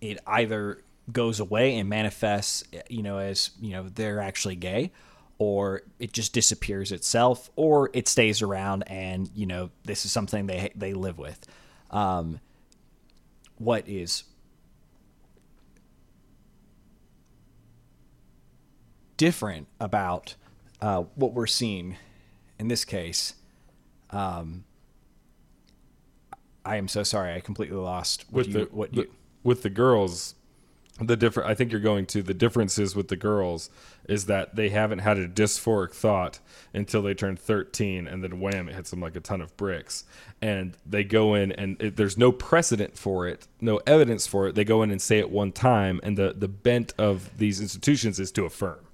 it either goes away and manifests you know as you know they're actually gay or it just disappears itself or it stays around and you know this is something they they live with. Um, what is different about uh, what we're seeing in this case. Um, I am so sorry. I completely lost what with you the, what the- you with the girls the different I think you're going to the differences with the girls is that they haven't had a dysphoric thought until they turn 13 and then wham it hits them like a ton of bricks. And they go in and it, there's no precedent for it no evidence for it. They go in and say it one time and the the bent of these institutions is to affirm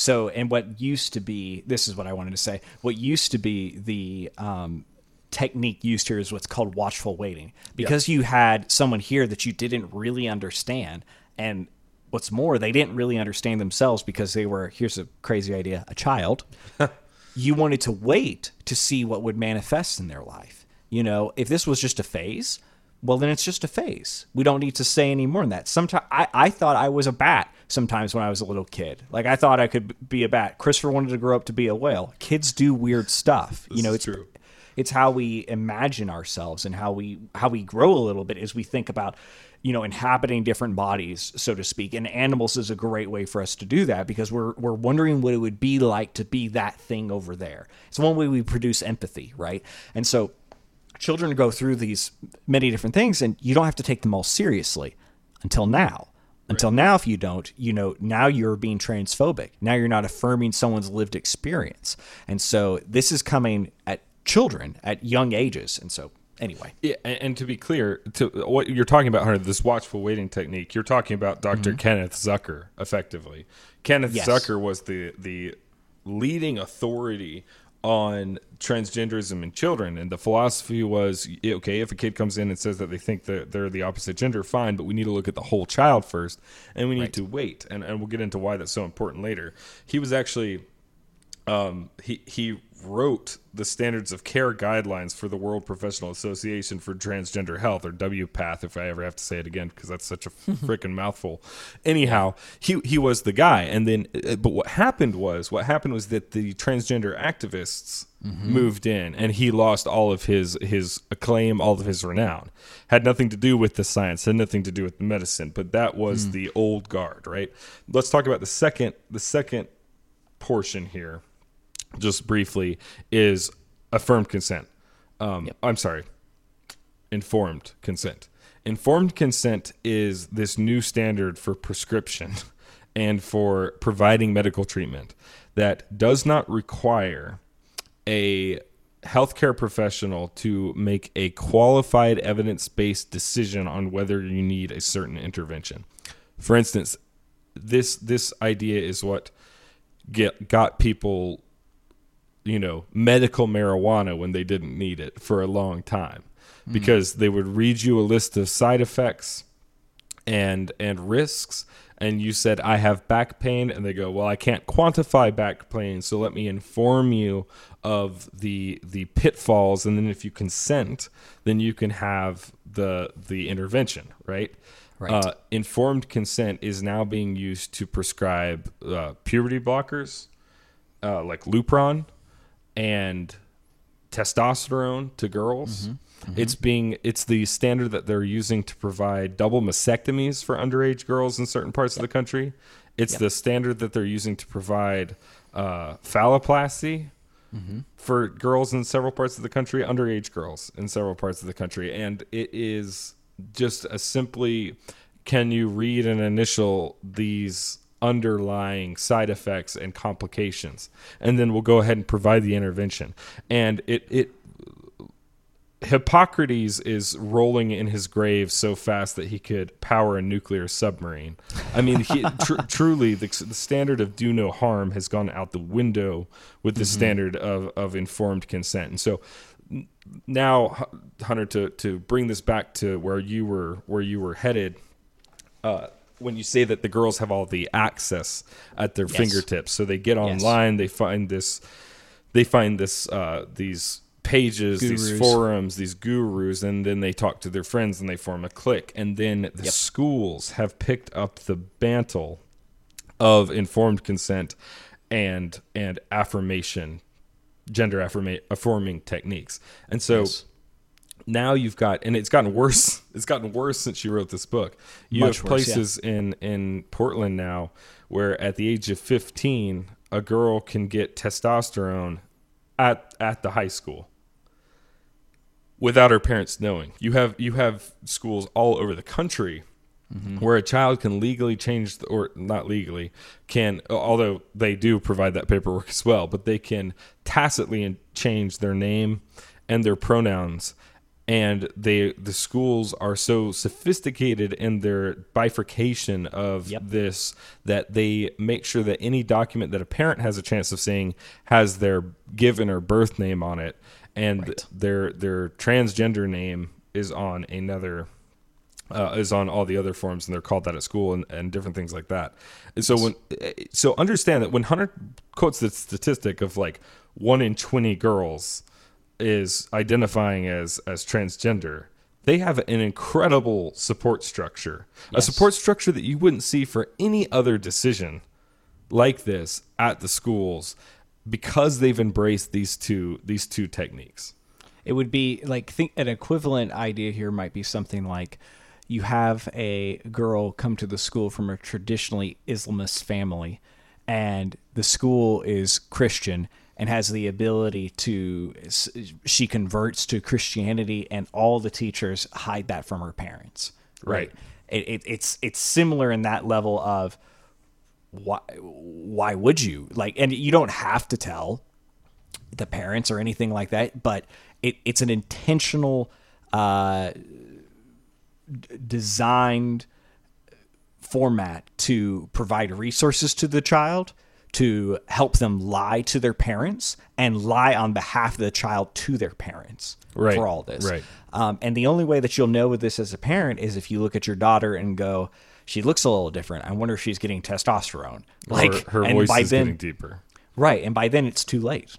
So, and what used to be, this is what I wanted to say. What used to be the um, technique used here is what's called watchful waiting, because you had someone here that you didn't really understand, and what's more, they didn't really understand themselves because they were. Here's a crazy idea: a child. you wanted to wait to see what would manifest in their life. You know, if this was just a phase, well, then it's just a phase. We don't need to say any more than that. Sometimes I, I thought I was a bat sometimes when I was a little kid. Like I thought I could be a bat. Christopher wanted to grow up to be a whale. Kids do weird stuff. you know, it's true. it's how we imagine ourselves and how we how we grow a little bit as we think about you know inhabiting different bodies so to speak and animals is a great way for us to do that because we're we're wondering what it would be like to be that thing over there it's one way we produce empathy right and so children go through these many different things and you don't have to take them all seriously until now until now if you don't you know now you're being transphobic. Now you're not affirming someone's lived experience. And so this is coming at children at young ages. And so anyway. Yeah, and, to be clear, to what you're talking about, Hunter, this watchful waiting technique, you're talking about doctor mm-hmm. Kenneth Zucker, effectively. Kenneth Yes. Zucker was the the leading authority on transgenderism in children, and the philosophy was okay if a kid comes in and says that they think that they're the opposite gender, fine, but we need to look at the whole child first, and we need Right. to wait, and and we'll get into why that's so important later. He was actually um, he he wrote the standards of care guidelines for the World Professional Association for Transgender Health, or WPATH, if I ever have to say it again, because that's such a freaking mouthful. Anyhow, he he was the guy, and then uh, uh, but what happened was what happened was that the transgender activists mm-hmm. moved in, and he lost all of his his acclaim, all of his renown. Had nothing to do with the science, had nothing to do with the medicine, but that was mm. the old guard, right? Let's talk about the second the second portion here just briefly, is affirmed consent. Um, I'm sorry, informed consent. Informed consent is this new standard for prescription and for providing medical treatment that does not require a healthcare professional to make a qualified evidence-based decision on whether you need a certain intervention. For instance, this this idea is what get got people you know medical marijuana when they didn't need it for a long time. Because they would read you a list of side effects and and risks and you said I have back pain and they go well I can't quantify back pain so let me inform you of the the pitfalls and then if you consent then you can have the the intervention right? Right. uh, informed consent is now being used to prescribe uh, puberty blockers uh, like Lupron and testosterone to girls. Mm-hmm. Mm-hmm. It's being it's the standard that they're using to provide double mastectomies for underage girls in certain parts of the country. It's the standard that they're using to provide uh, phalloplasty mm-hmm. for girls in several parts of the country, underage girls in several parts of the country, and it is just a simply can you read and initial these underlying side effects and complications and then we'll go ahead and provide the intervention and it it Hippocrates is rolling in his grave so fast that he could power a nuclear submarine. I mean, he, tr- truly, the, the standard of do no harm has gone out the window with the standard of, of informed consent. And so now, Hunter, to, to bring this back to where you were where you were headed, uh, when you say that the girls have all the access at their fingertips, so they get online, they find this, they find this, uh, these pages, these forums, these gurus, and then they talk to their friends and they form a clique, and then the schools have picked up the mantle of informed consent and and affirmation, gender affirming techniques, and so Yes. Now you've got and it's gotten worse it's gotten worse since you wrote this book. You Much have worse, yeah. places in in portland now where at the age of 15 a girl can get testosterone at at the high school without her parents knowing. You have you have schools all over the country mm-hmm. where a child can legally change the, or not legally can although they do provide that paperwork as well but they can tacitly change their name and their pronouns and they the schools are so sophisticated in their bifurcation of Yep. this that they make sure that any document that a parent has a chance of seeing has their given or birth name on it and Right. their their transgender name is on another uh, is on all the other forms and they're called that at school and, and different things like that. And so when so understand that when Hunter quotes the statistic of like one in twenty girls is identifying as as transgender, they have an incredible support structure, a support structure that you wouldn't see for any other decision like this at the schools because they've embraced these two these two techniques. It would be like think an equivalent idea here might be something like you have a girl come to the school from a traditionally Islamist family, and the school is Christian and has the ability to she converts to Christianity, and all the teachers hide that from her parents. Right. It, it, it's it's similar in that level of why why would you like and you don't have to tell the parents or anything like that, but it, it's an intentional, uh, d- designed format to provide resources to the child to help them lie to their parents and lie on behalf of the child to their parents Right, for all this. right. Um, and the only way that you'll know with this as a parent is if you look at your daughter and go, she looks a little different. I wonder if she's getting testosterone. Like her, voice by is then, getting deeper. right? And by then it's too late.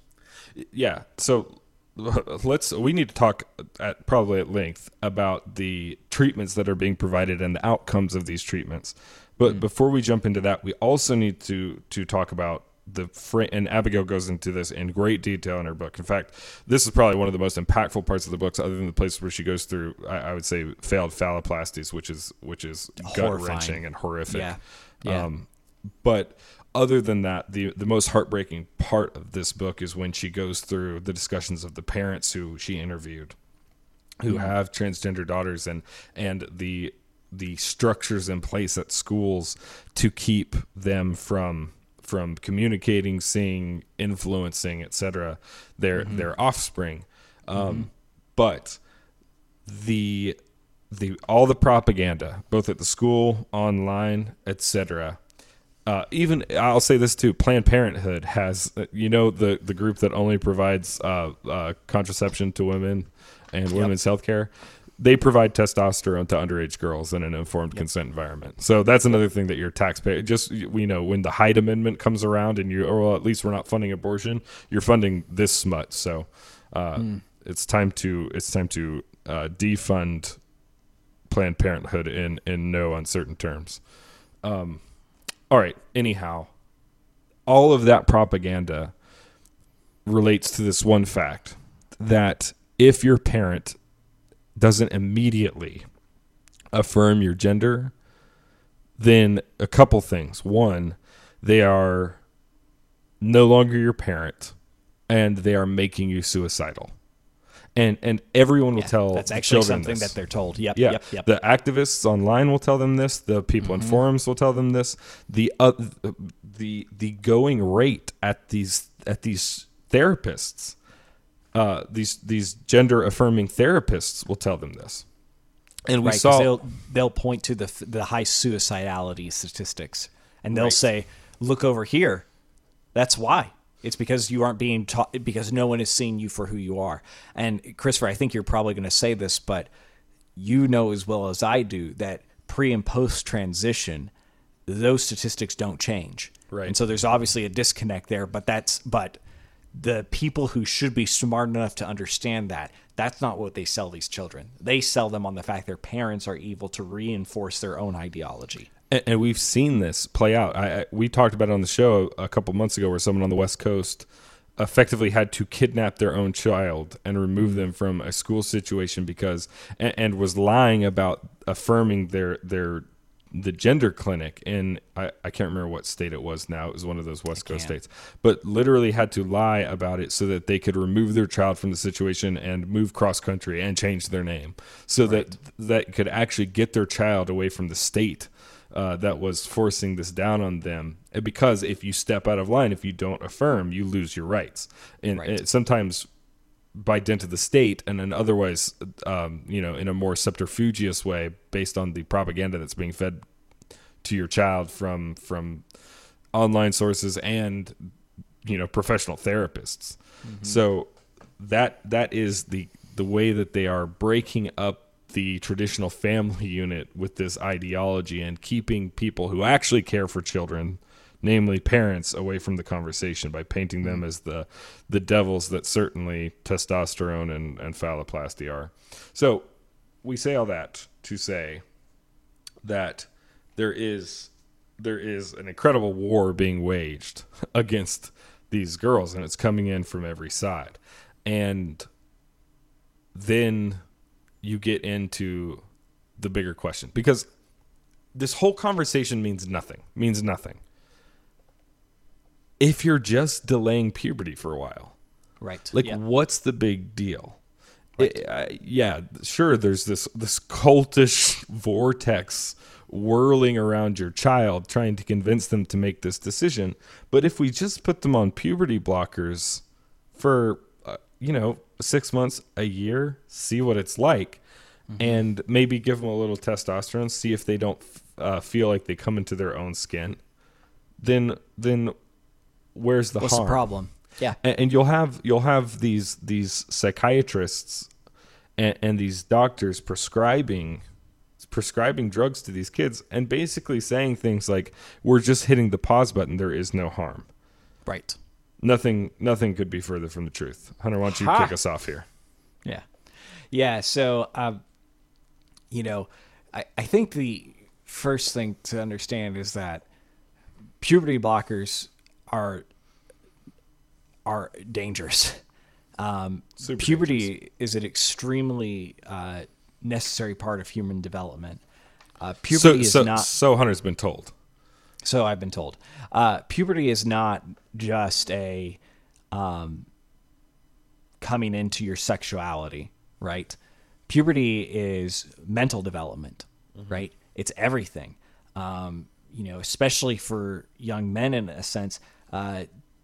yeah so let's we need to talk at probably at length about the treatments that are being provided and the outcomes of these treatments but before we jump into that we also need to to talk about the fra- and abigail goes into this in great detail in her book. In fact this is probably one of the most impactful parts of the books other than the place where she goes through i, I would say failed phalloplasties which is which is gut wrenching and horrific. Yeah. Yeah. um, but other than that, the the most heartbreaking part of this book is when she goes through the discussions of the parents who she interviewed, who have transgender daughters, and and the the structures in place at schools to keep them from from communicating, seeing, influencing, etc. Their their offspring, um, but the the all the propaganda, both at the school, online, etc. Uh, even I'll say this too: Planned Parenthood has, uh, you know, the the group that only provides uh, uh, contraception to women and women's health care. They provide testosterone to underage girls in an informed consent environment. So that's another thing that your taxpayer just we know when the Hyde Amendment comes around and you, or well, at least we're not funding abortion, you're funding this smut. So uh, it's time to it's time to uh, defund Planned Parenthood in in no uncertain terms. Um, all right. Anyhow, all of that propaganda relates to this one fact that if your parent doesn't immediately affirm your gender, then a couple things. One, they are no longer your parent and they are making you suicidal. And and everyone will tell That's actually children something this. that they're told. Yep. Yeah, Yep. Yep. the activists online will tell them this. The people Mm-hmm. in forums will tell them this. The uh, the the going rate at these at these therapists, uh, these these gender affirming therapists will tell them this. And we right, saw they'll they'll point to the the high suicidality statistics, and they'll Right. say, "Look over here. That's why. It's because you aren't being taught because no one is seeing you for who you are." And Christopher, I think you're probably going to say this, but you know as well as I do that pre and post transition, those statistics don't change. Right. And so there's obviously a disconnect there, but that's but the people who should be smart enough to understand that that's not what they sell these children. They sell them on the fact their parents are evil to reinforce their own ideology. and, and we've seen this play out. I, I, we talked about it on the show a couple months ago, where someone on the West Coast effectively had to kidnap their own child and remove them from a school situation because and, and was lying about affirming their their the gender clinic in I, I can't remember what state it was now. It was one of those West Coast states. But literally had to lie about it so that they could remove their child from the situation and move cross country and change their name. So that that could actually get their child away from the state uh, that was forcing this down on them. Because if you step out of line, if you don't affirm, you lose your rights. And Right. it, sometimes by dint of the state and then otherwise um, you know in a more subterfugious way based on the propaganda that's being fed to your child from from online sources and you know professional therapists. So that that is the the way that they are breaking up the traditional family unit with this ideology and keeping people who actually care for children namely parents away from the conversation by painting them mm. as the the devils that certainly testosterone and, and phalloplasty are. So we say all that to say that there is there is an incredible war being waged against these girls and it's coming in from every side. And then you get into the bigger question because this whole conversation means nothing means nothing if you're just delaying puberty for a while. Right. like yeah. what's the big deal? It- I- yeah sure there's this this cultish vortex whirling around your child trying to convince them to make this decision. But if we just put them on puberty blockers for uh, you know 6 months a year see what it's like and maybe give them a little testosterone see if they don't uh, feel like they come into their own skin then then where's the What's harm the problem? Yeah. and, and you'll have you'll have these these psychiatrists and, and these doctors prescribing prescribing drugs to these kids and basically saying things like we're just hitting the pause button there is no harm Right. nothing nothing could be further from the truth hunter why don't you Ha! kick us off here Yeah. Yeah. So, um, you know, I, I think the first thing to understand is that puberty blockers are are dangerous. Um, puberty is an extremely uh, necessary part of human development. Uh, puberty so is so, not so hunter's been told so I've been told. Uh, puberty is not just a um, coming into your sexuality, right? Puberty is mental development, right? It's everything. Um, you know, especially for young men in a sense. Uh,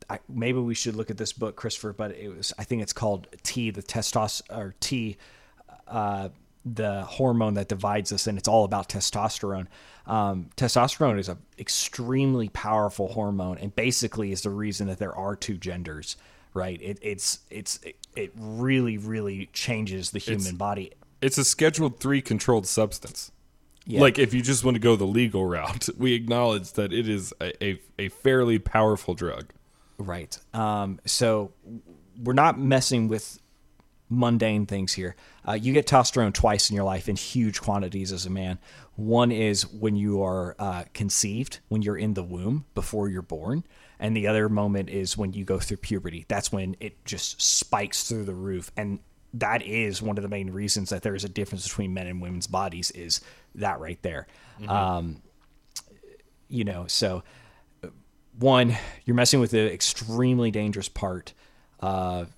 I, maybe we should look at this book, Christopher. But it was I think it's called T, the testosterone or T, uh, the hormone that divides us, and it's all about testosterone. Um, testosterone is an extremely powerful hormone, and basically is the reason that there are two genders. Right? It, it's it's it really really changes the human It's- body. It's a scheduled three controlled substance. Yeah. Like if you just want to go the legal route, we acknowledge that it is a, a, a fairly powerful drug. Right. Um, so we're not messing with mundane things here. Uh, you get testosterone twice in your life in huge quantities as a man. One is when you are uh, conceived, when you're in the womb before you're born. And the other moment is when you go through puberty. That's when it just spikes through the roof. And that is one of the main reasons that there is a difference between men and women's bodies is that right there. Um, you know, so one, you're messing with the extremely dangerous part of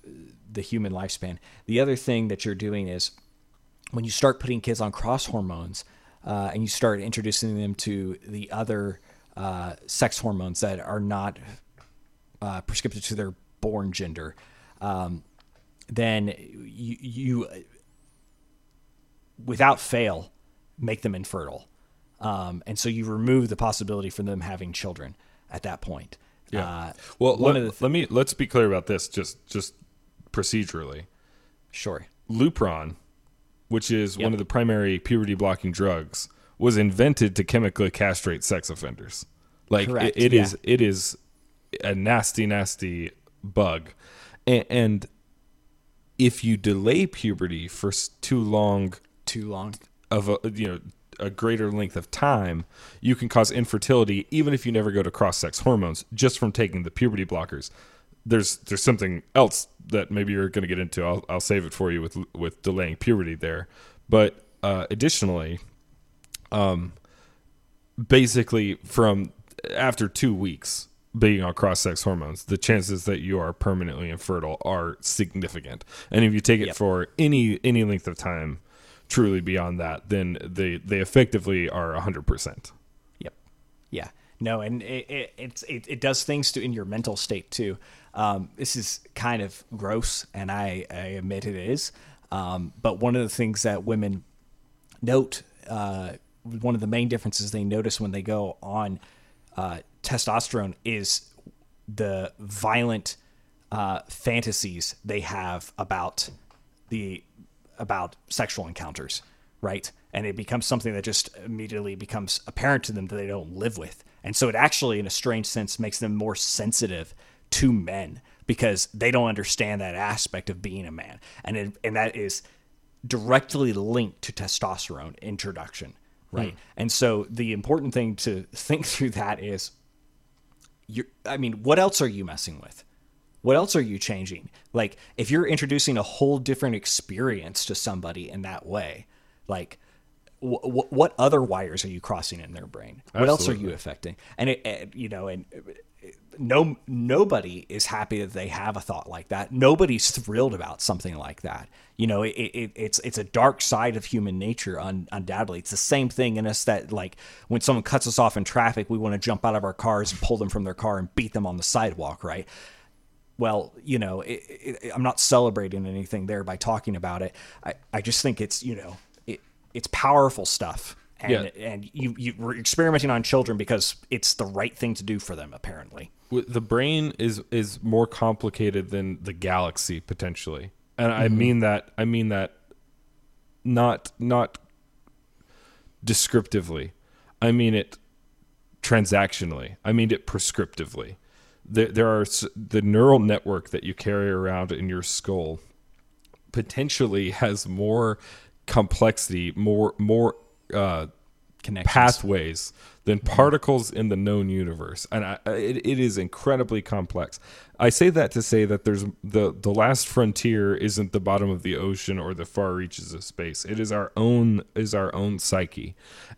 the human lifespan. The other thing that you're doing is when you start putting kids on cross hormones uh, and you start introducing them to the other uh, sex hormones that are not uh, prescriptive to their born gender, um, then you, you, without fail, make them infertile. Um, and so you remove the possibility for them having children at that point. Uh, Well, one let, of the th- let me let's be clear about this just just procedurally. sure. Lupron, which is one of the primary puberty blocking drugs, was invented to chemically castrate sex offenders. Like it, Correct, it yeah. is it is a nasty nasty bug. And, and if you delay puberty for too long Too long. of a you know a greater length of time, you can cause infertility even if you never go to cross sex hormones just from taking the puberty blockers. There's there's something else that maybe you're going to get into. I'll I'll save it for you with with delaying puberty there. But uh, additionally, um, basically from after two weeks being on cross sex hormones, the chances that you are permanently infertile are significant. And if you take it Yep. for any any length of time, truly beyond that, then they they effectively are hundred percent. Yep. Yeah. No, and it, it it's it, it does things to in your mental state too. Um, this is kind of gross, and I, I admit it is. Um, but one of the things that women note, uh, one of the main differences they notice when they go on uh, testosterone is the violent uh, fantasies they have about the about sexual encounters, right? And it becomes something that just immediately becomes apparent to them that they don't live with. And so it actually, in a strange sense, makes them more sensitive to men because they don't understand that aspect of being a man. And it, and that is directly linked to testosterone introduction, right? And so the important thing to think through that is you I mean, what else are you messing with? What else are you changing? Like, if you're introducing a whole different experience to somebody in that way, like, wh- wh- what other wires are you crossing in their brain? What else are you affecting? And it, it you know, and no, nobody is happy that they have a thought like that. Nobody's thrilled about something like that. You know, it, it, it's it's a dark side of human nature. Un, undoubtedly, it's the same thing in us that like when someone cuts us off in traffic, we want to jump out of our cars and pull them from their car and beat them on the sidewalk, right? well, you know, it, I'm not celebrating anything there by talking about it. I, I just think it's, you know, it, it's powerful stuff. And, Yeah. and you, you were experimenting on children because it's the right thing to do for them, apparently. The brain is is more complicated than the galaxy potentially, and I mean that I mean that not not descriptively. I mean it transactionally. I mean it prescriptively. There, there are the neural network that you carry around in your skull potentially has more complexity, more more uh, pathways than mm-hmm. particles in the known universe, and I, it, it is incredibly complex. I say that to say that there's the the last frontier isn't the bottom of the ocean or the far reaches of space. It is our own is our own psyche,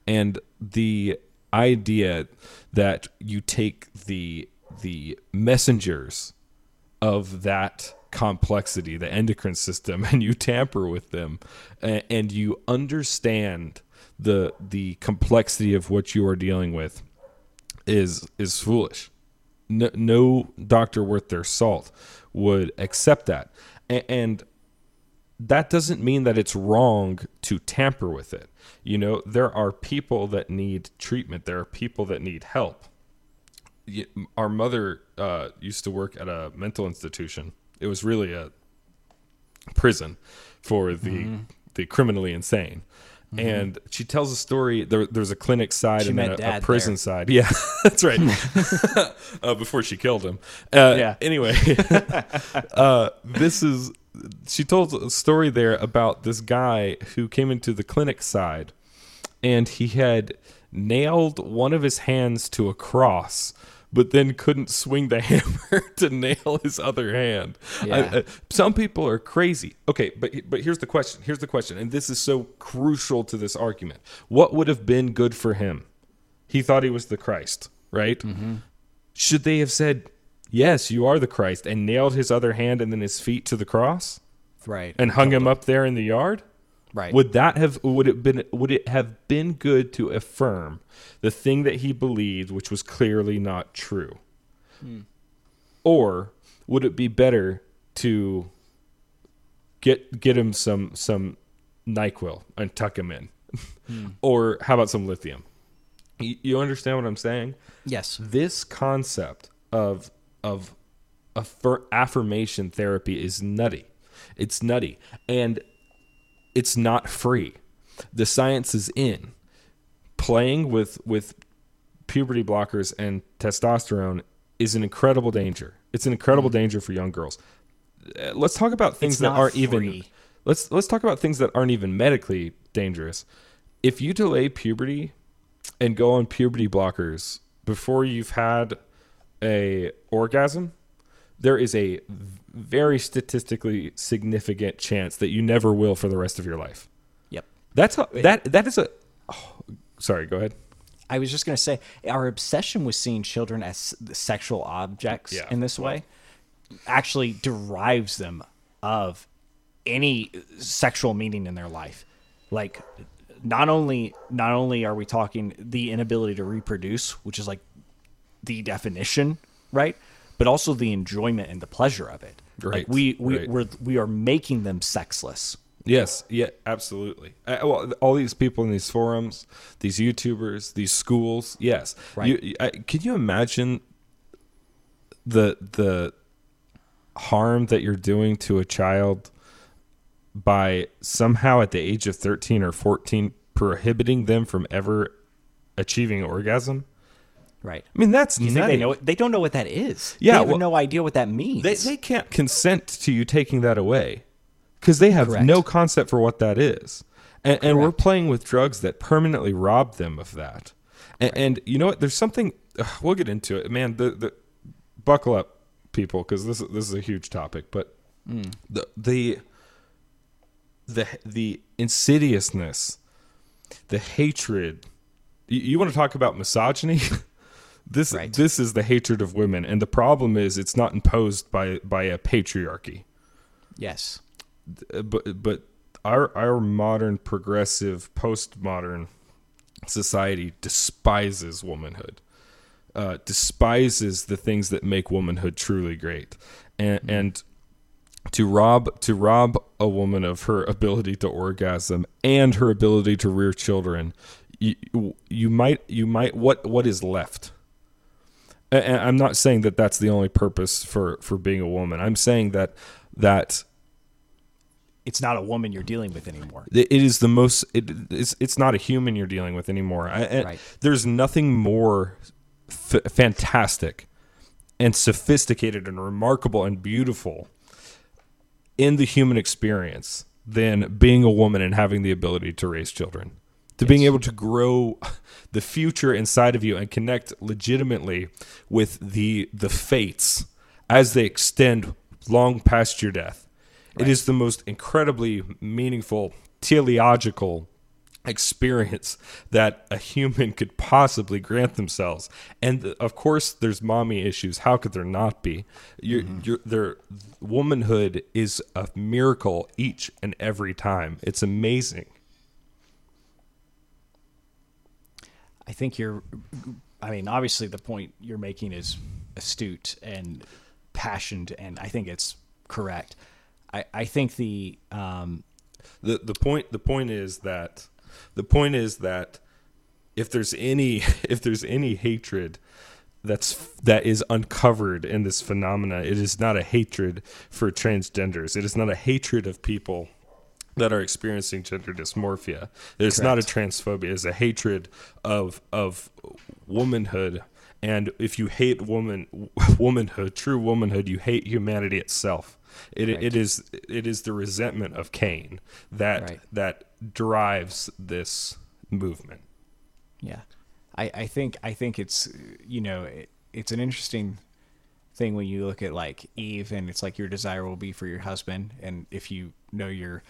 and the idea that you take the the messengers of that complexity, the endocrine system, and you tamper with them, and you understand the the complexity of what you are dealing with, is is foolish. No, no doctor worth their salt would accept that, A- and that doesn't mean that it's wrong to tamper with it. You know, there are people that need treatment. There are people that need help. Our mother uh, used to work at a mental institution. It was really a prison for the Mm-hmm. the criminally insane. And she tells a story. There, there's a clinic side She and then a, a prison there. side. Yeah, that's right. uh, before she killed him. Uh, Yeah. Anyway, uh, this is. She told a story there about this guy who came into the clinic side, and he had nailed one of his hands to a cross, but then couldn't swing the hammer to nail his other hand. Yeah. I- some people are crazy. Okay, but but here's the question. Here's the question, and this is so crucial to this argument. What would have been good for him? He thought he was the Christ, right? Mm-hmm. Should they have said, "Yes, you are the Christ," and nailed his other hand and then his feet to the cross Right. and hung him up there in the yard? Right. Would that have would it been would it have been good to affirm the thing that he believed, which was clearly not true, hmm. or would it be better to get get him some some Nyquil and tuck him in, hmm. or how about some lithium? You, you understand what I'm saying? yes. this concept of of affir- affirmation therapy is nutty. It's nutty and it's not free. The science is in. Playing with with puberty blockers and testosterone is an incredible danger. It's an incredible danger for young girls. Uh, Let's talk about things It's that aren't even let's let's talk about things that aren't even medically dangerous. If you delay puberty and go on puberty blockers before you've had a orgasm, there is a very statistically significant chance that you never will for the rest of your life. Yep. That's how, that that is a oh, sorry, go ahead. I was just going to say our obsession with seeing children as sexual objects Yeah, in this way actually derives them of any sexual meaning in their life. Like not only not only are we talking the inability to reproduce, which is like the definition, right? But also the enjoyment and the pleasure of it. Right, Like we we right. we're, we are making them sexless. Yes, yeah, absolutely. Uh, well, all these people in these forums, these YouTubers, these schools, yes. Right. You, I, can you imagine the the harm that you're doing to a child by somehow at the age of 13 or 14 prohibiting them from ever achieving orgasm? Right. I mean, that's You nutty. they know? They don't know what that is. Yeah, they have well- no idea what that means. They, they can't consent to you taking that away because they have Correct. no concept for what that is. And, and we're playing with drugs that permanently rob them of that. And, and you know what? There's something, we'll get into it. Man, the, the, buckle up, people, because this, is- this is a huge topic. But Mm. the, the, the, the insidiousness, the hatred, you, you want to talk about misogyny? this, Right. this is the hatred of women. And the problem is it's not imposed by, by a patriarchy yes. Uh, but but our our modern progressive postmodern society despises womanhood uh, despises the things that make womanhood truly great and and to rob to rob a woman of her ability to orgasm and her ability to rear children you, you might you might what what is left and I'm not saying that that's the only purpose for for being a woman I'm saying that that It's not a woman you're dealing with anymore. it is the most it, it's it's not a human you're dealing with anymore I, I- Right. there's nothing more f- fantastic and sophisticated and remarkable and beautiful in the human experience than being a woman and having the ability to raise children to being able to grow the future inside of you and connect legitimately with the the fates as they extend long past your death it is the most incredibly meaningful teleological experience that a human could possibly grant themselves. And uh, of course, there's mommy issues. How could there not be? You're, mm-hmm. you're, their womanhood is a miracle each and every time. It's amazing. I think you're I mean, obviously, the point you're making is astute and passionate, and I think it's correct. I, I think the um, the the point the point is that the point is that if there's any if there's any hatred that's that is uncovered in this phenomena it is not a hatred for transgenders it is not a hatred of people that are experiencing gender dysmorphia. It's not a transphobia. It's a hatred of of womanhood. And if you hate woman womanhood true womanhood you hate humanity itself. It, Right. it is it is the resentment of Cain that Right. that drives this movement. Yeah, I, I think I think it's you know it, it's an interesting thing when you look at like Eve and it's like your desire will be for your husband, and if you know your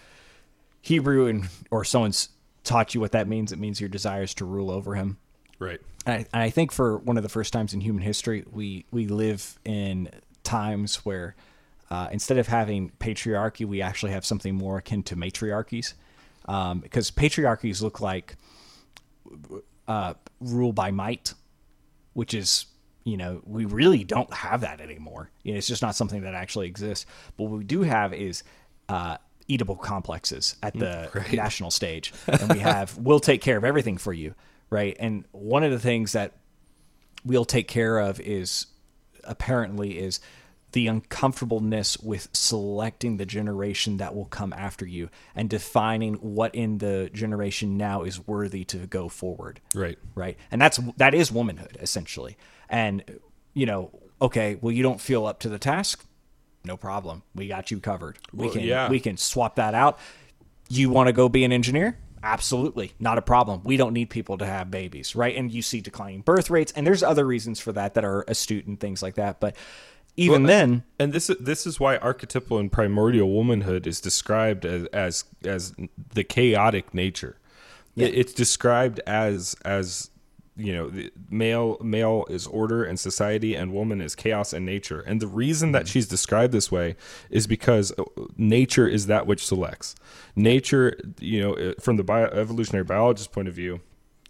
Hebrew and or someone's taught you what that means, it means your desire is to rule over him. Right. And I, and I think for one of the first times in human history, we we live in times where uh, instead of having patriarchy, we actually have something more akin to matriarchies, um, because patriarchies look like uh, rule by might, which is you know we really don't have that anymore. You know, it's just not something that actually exists. But what we do have is uh, Oedipal complexes at the national stage, and we have we'll take care of everything for you, right? And one of the things that we'll take care of is apparently is the uncomfortableness with selecting the generation that will come after you and defining what in the generation now is worthy to go forward. Right. right? And that's that is womanhood essentially. And you know okay well you don't feel up to the task no problem. We got you covered. We Well, can yeah. we can swap that out. You want to go be an engineer? Absolutely. Not a problem. We don't need people to have babies right? And you see declining birth rates and there's other reasons for that that are astute and things like that but even Well, then And this is this is why archetypal and primordial womanhood is described as as, as the chaotic nature. It- It's described as as you know, the male male is order and society, and woman is chaos and nature. And the reason that she's described this way is because uh, nature is that which selects. Nature, you know, uh, from the bio, evolutionary biologist point of view,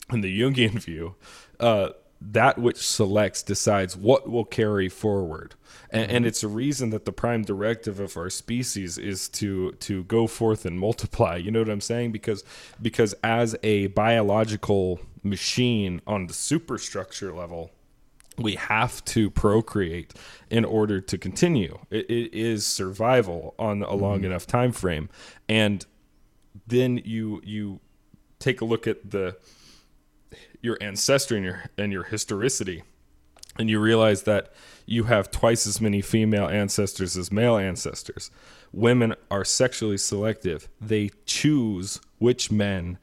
and the Jungian view, uh, that which selects decides what will carry forward. And, and it's a reason that the prime directive of our species is to to go forth and multiply. You know what I'm saying? Because because as a biological machine on the superstructure level, we have to procreate in order to continue. It, it is survival on a long mm-hmm. enough time frame, and then you you take a look at the your ancestry and your and your historicity, and you realize that you have twice as many female ancestors as male ancestors. Women are sexually selective. They choose which men,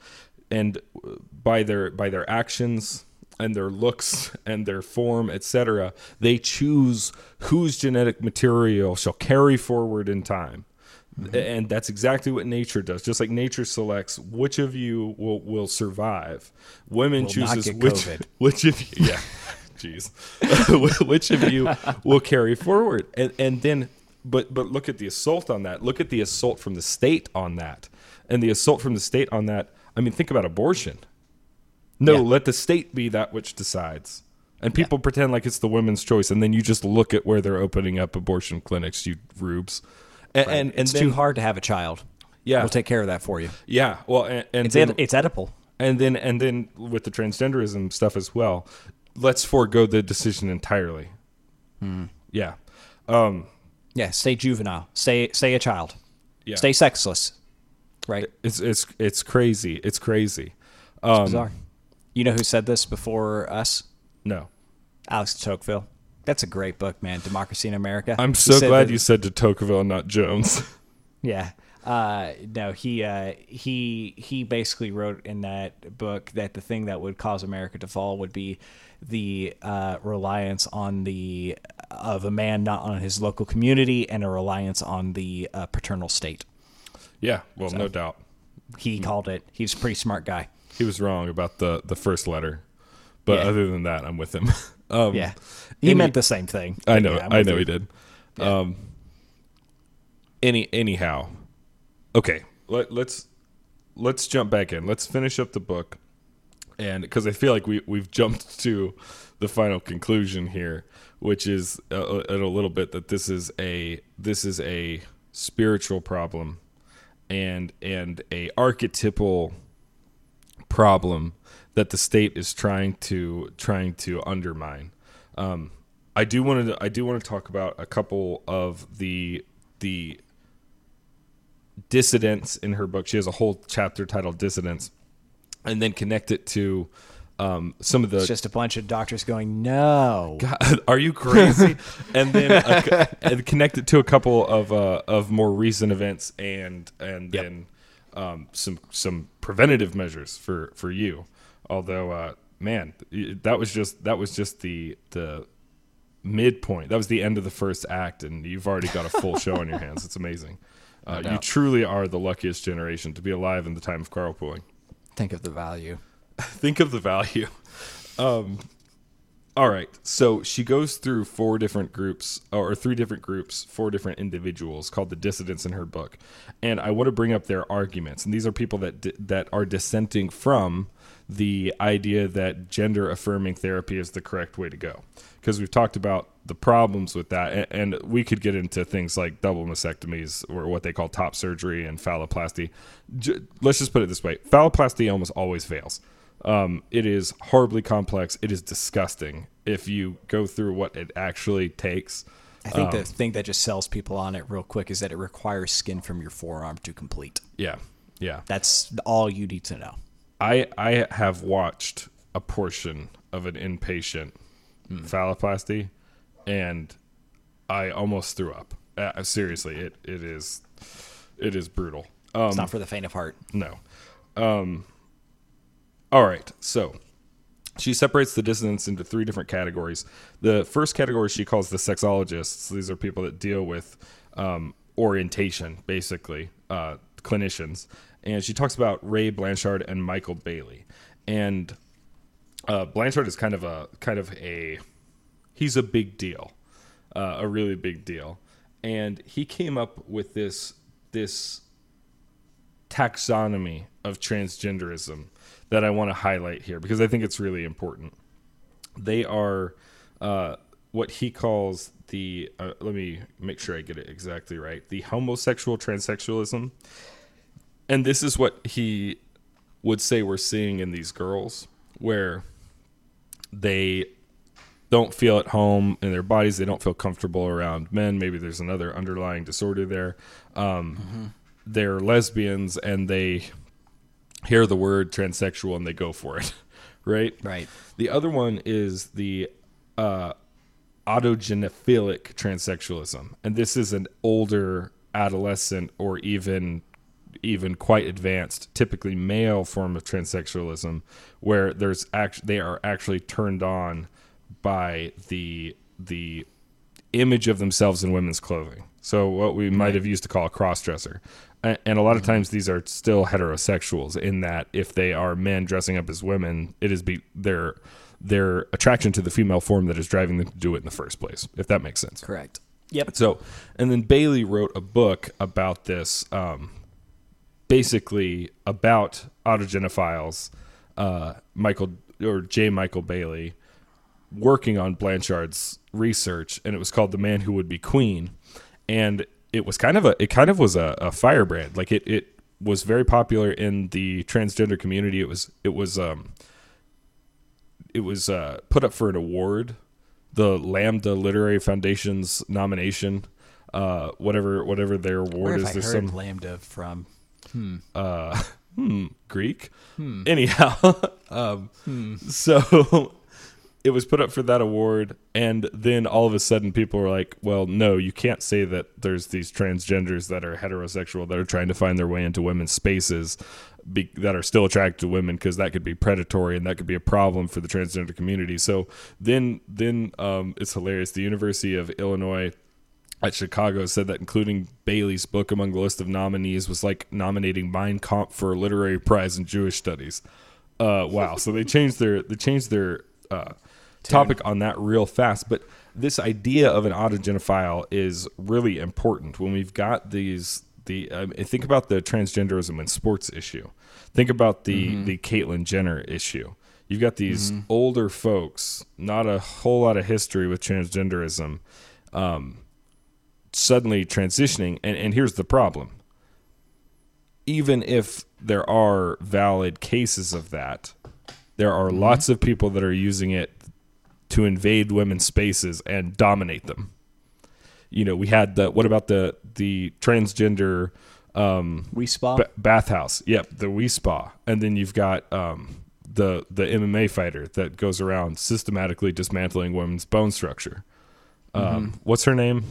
and uh, by their by their actions and their looks and their form, etc., they choose whose genetic material shall carry forward in time. And that's exactly what nature does. Just like nature selects which of you will, will survive, women Will chooses which COVID. which of you, yeah, jeez, which of you will carry forward, and and then, but but look at the assault on that. Look at the assault from the state on that, and the assault from the state on that. I mean, think about abortion. No, Yeah. let the state be that which decides. And people pretend like it's the women's choice, and then you just look at where they're opening up abortion clinics, you rubes. And and, and it's then, too hard to have a child Yeah. we'll take care of that for you Yeah, well, and, and it's then, ed- it's edible and then and then with the transgenderism stuff as well, let's forego the decision entirely. Hmm. Yeah, um, yeah stay juvenile stay stay a child yeah. stay sexless right It's it's it's crazy. It's crazy. Um, bizarre you know who said this before us no, alex de tocqueville that's a great book man democracy in america I'm so glad that- you said de Tocqueville, not Jones. Yeah. Uh, no, he uh, he he basically wrote in that book that the thing that would cause America to fall would be the uh, reliance on the of a man not on his local community and a reliance on the uh, paternal state. Yeah, well, no doubt. He Hmm. called it. He's a pretty smart guy. He was wrong about the the first letter, but Yeah. other than that, I'm with him. um, Yeah, he meant the same thing. I know, yeah, I know you. he did. Um, any anyhow, okay. Let, let's let's jump back in. Let's finish up the book, and because I feel like we we've jumped to the final conclusion here, which is uh, in a little bit that this is a this is a spiritual problem, and and a archetypal problem that the state is trying to trying to undermine. Um, I do want to I do want to talk about a couple of the the dissidents in her book. She has a whole chapter titled "Dissidents," and then connect it to um, some of the It's just a bunch of doctors going, no. God, are you crazy? and then uh, and connect it to a couple of uh, of more recent events and and Yep. then um, some some preventative measures for for you. Although, uh, man, that was just that was just the the midpoint. That was the end of the first act, and you've already got a full show on your hands. It's amazing. Uh, you truly are the luckiest generation to be alive in the time of carpooling Think of the value. think of the value. Um, all right. So she goes through four different groups, or three different groups, four different individuals called the dissidents in her book, and I want to bring up their arguments. And these are people that di- that are dissenting from the idea that gender affirming therapy is the correct way to go, because we've talked about the problems with that, and, and we could get into things like double mastectomies or what they call top surgery and phalloplasty. J- let's just put it this way: phalloplasty almost always fails. Um, it is horribly complex. It is disgusting if you go through what it actually takes. I think the thing that just sells people on it real quick is that it requires skin from your forearm to complete. Yeah, yeah. That's all you need to know. I I have watched a portion of an inpatient phalloplasty, and I almost threw up. Uh, seriously, it it is it is brutal. Um, It's not for the faint of heart. No. Um, all right. So she separates the dissidents into three different categories. The first category she calls the sexologists. These are people that deal with um, orientation, basically, uh, clinicians. And she talks about Ray Blanchard and Michael Bailey. And uh, Blanchard is kind of a kind of a he's a big deal, uh, a really big deal. And he came up with this this taxonomy of transgenderism that I want to highlight here because I think it's really important. They are uh, what he calls the, uh, let me make sure I get it exactly right, the homosexual transsexualism. And this is what he would say we're seeing in these girls, where they don't feel at home in their bodies. They don't feel comfortable around men. Maybe there's another underlying disorder there. Um, They're lesbians and they hear the word transsexual and they go for it, right? Right. The other one is the uh, autogynephilic transsexualism, and this is an older adolescent or even even quite advanced, typically male form of transsexualism, where there's act they are actually turned on by the the image of themselves in women's clothing. So what we might have used to call a crossdresser. And a lot of times these are still heterosexuals in that if they are men dressing up as women, it is be their their attraction to the female form that is driving them to do it in the first place, if that makes sense. Correct. Yep. So, and then Bailey wrote a book about this, um, basically about autogynephiles, uh, Michael or J. Michael Bailey, working on Blanchard's research, and it was called "The Man Who Would Be Queen," and it was kind of a it kind of was a, a firebrand. Like it it was very popular in the transgender community. It was it was um it was uh, put up for an award, the Lambda Literary Foundation's nomination, uh, whatever whatever their award is. I There's heard some lambda from? uh, hmm, Greek. Anyhow, um, so it was put up for that award, and then all of a sudden, people were like, "Well, no, you can't say that there's these transgenders that are heterosexual that are trying to find their way into women's spaces." Be, that are still attracted to women because that could be predatory and that could be a problem for the transgender community. So then, then um, it's hilarious. The University of Illinois at Chicago said that including Bailey's book among the list of nominees was like nominating Mein Kampf for a literary prize in Jewish studies. Uh, wow! So they changed their they changed their uh, topic on that real fast. But this idea of an autogynephile is really important when we've got these. The um, think about the transgenderism in sports issue. Think about the the Caitlyn Jenner issue. You've got these older folks, not a whole lot of history with transgenderism, um, suddenly transitioning. And, and here's the problem even if there are valid cases of that, there are lots of people that are using it to invade women's spaces and dominate them. You know, we had the what about the the transgender um, Wi spa. ba- bathhouse? Yep, the Wi Spa, and then you've got um, the the MMA fighter that goes around systematically dismantling women's bone structure. Um, What's her name?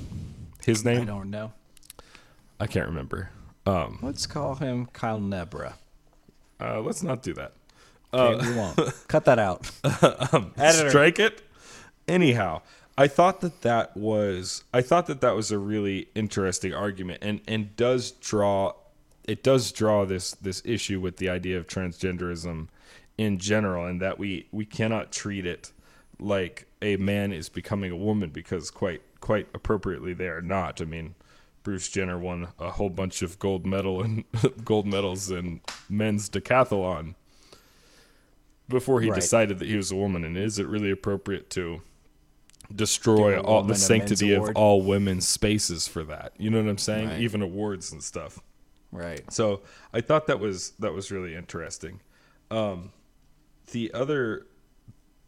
His name? I don't know. I can't remember. Um, Let's call him Kyle Nebra. uh, let's not do that. Okay, we won't. Cut that out. Editor. strike it. Anyhow, I thought that that was I thought that that was a really interesting argument, and and does draw it does draw this this issue with the idea of transgenderism in general, and that we we cannot treat it like a man is becoming a woman because quite quite appropriately they are not. I mean. Bruce Jenner won a whole bunch of gold medal and gold medals in men's decathlon before he Right. decided that he was a woman and is it really appropriate to destroy all the sanctity of all women's spaces for that. You know what i'm saying? Right. even awards and stuff. Right. so i thought that was that was really interesting. Um the other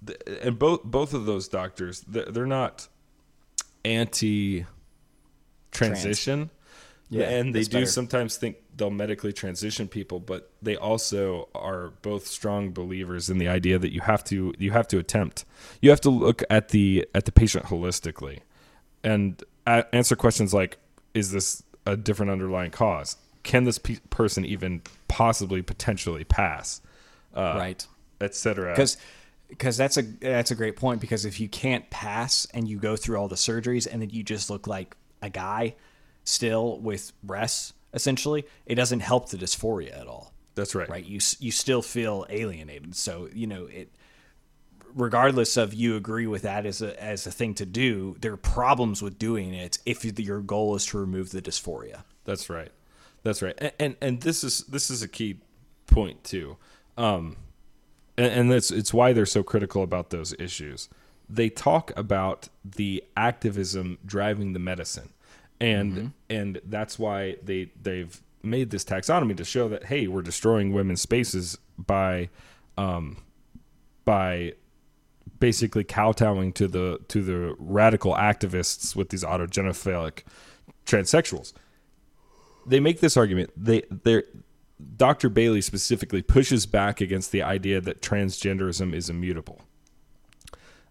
the, and both both of those doctors they're, they're not anti transition Yeah, and they do better. sometimes think they'll medically transition people but they also are both strong believers in the idea that you have to you have to attempt you have to look at the at the patient holistically and a- answer questions like is this a different underlying cause can this pe- person even possibly potentially pass uh, right. etc Because because that's a that's a great point because if you can't pass and you go through all the surgeries and then you just look like a guy still with breasts essentially it doesn't help the dysphoria at all that's right right you you still feel alienated so you know it regardless of you agree with that as a as a thing to do there are problems with doing it if your goal is to remove the dysphoria That's right. That's right. And and, and this is this is a key point too. Um, and, and that's it's why they're so critical about those issues. They talk about the activism driving the medicine, and and that's why they they've made this taxonomy to show that hey, we're destroying women's spaces by um, by basically kowtowing to the to the radical activists with these autogynephilic transsexuals. They make this argument. They they Dr. Bailey specifically pushes back against the idea that transgenderism is immutable.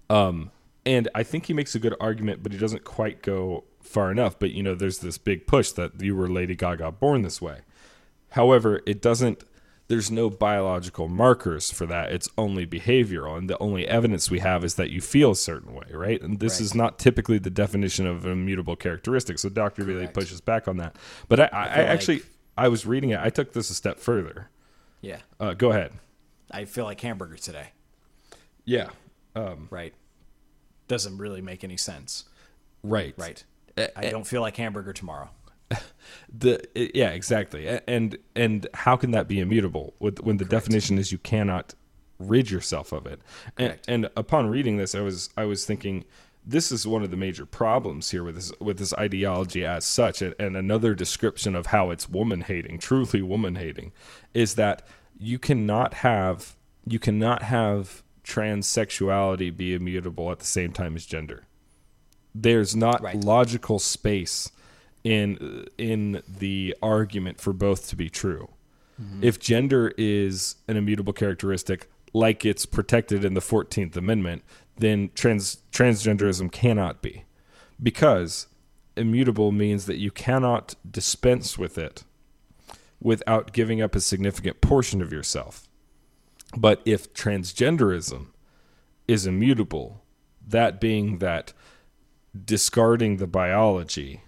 Um, and I think he makes a good argument, but he doesn't quite go far enough. But you know, there's this big push that you were Lady Gaga born this way. However, it doesn't. There's no biological markers for that. It's only behavioral, and the only evidence we have is that you feel a certain way, right? And this Right. is not typically the definition of an immutable characteristic. So Dr. Bailey Correct. pushes back on that. But I, I, I like- actually, I was reading it. I took this a step further. yeah Uh, go ahead. i feel like hamburger today Yeah. right doesn't really make any sense Right. right Eh, i don't feel like hamburger tomorrow The yeah, exactly. And and how can that be immutable with when the definition is you cannot rid yourself of it? And, and upon reading this, I was I was thinking this is one of the major problems here with this with this ideology as such, and, and another description of how it's woman hating, truly woman hating, is that you cannot have you cannot have transsexuality be immutable at the same time as gender there's not Right. logical space in in the argument for both to be true. Mm-hmm. If gender is an immutable characteristic like it's protected in the 14th amendment, then trans transgenderism cannot be. Because immutable means that you cannot dispense with it without giving up a significant portion of yourself. But if transgenderism is immutable, that being that discarding the biology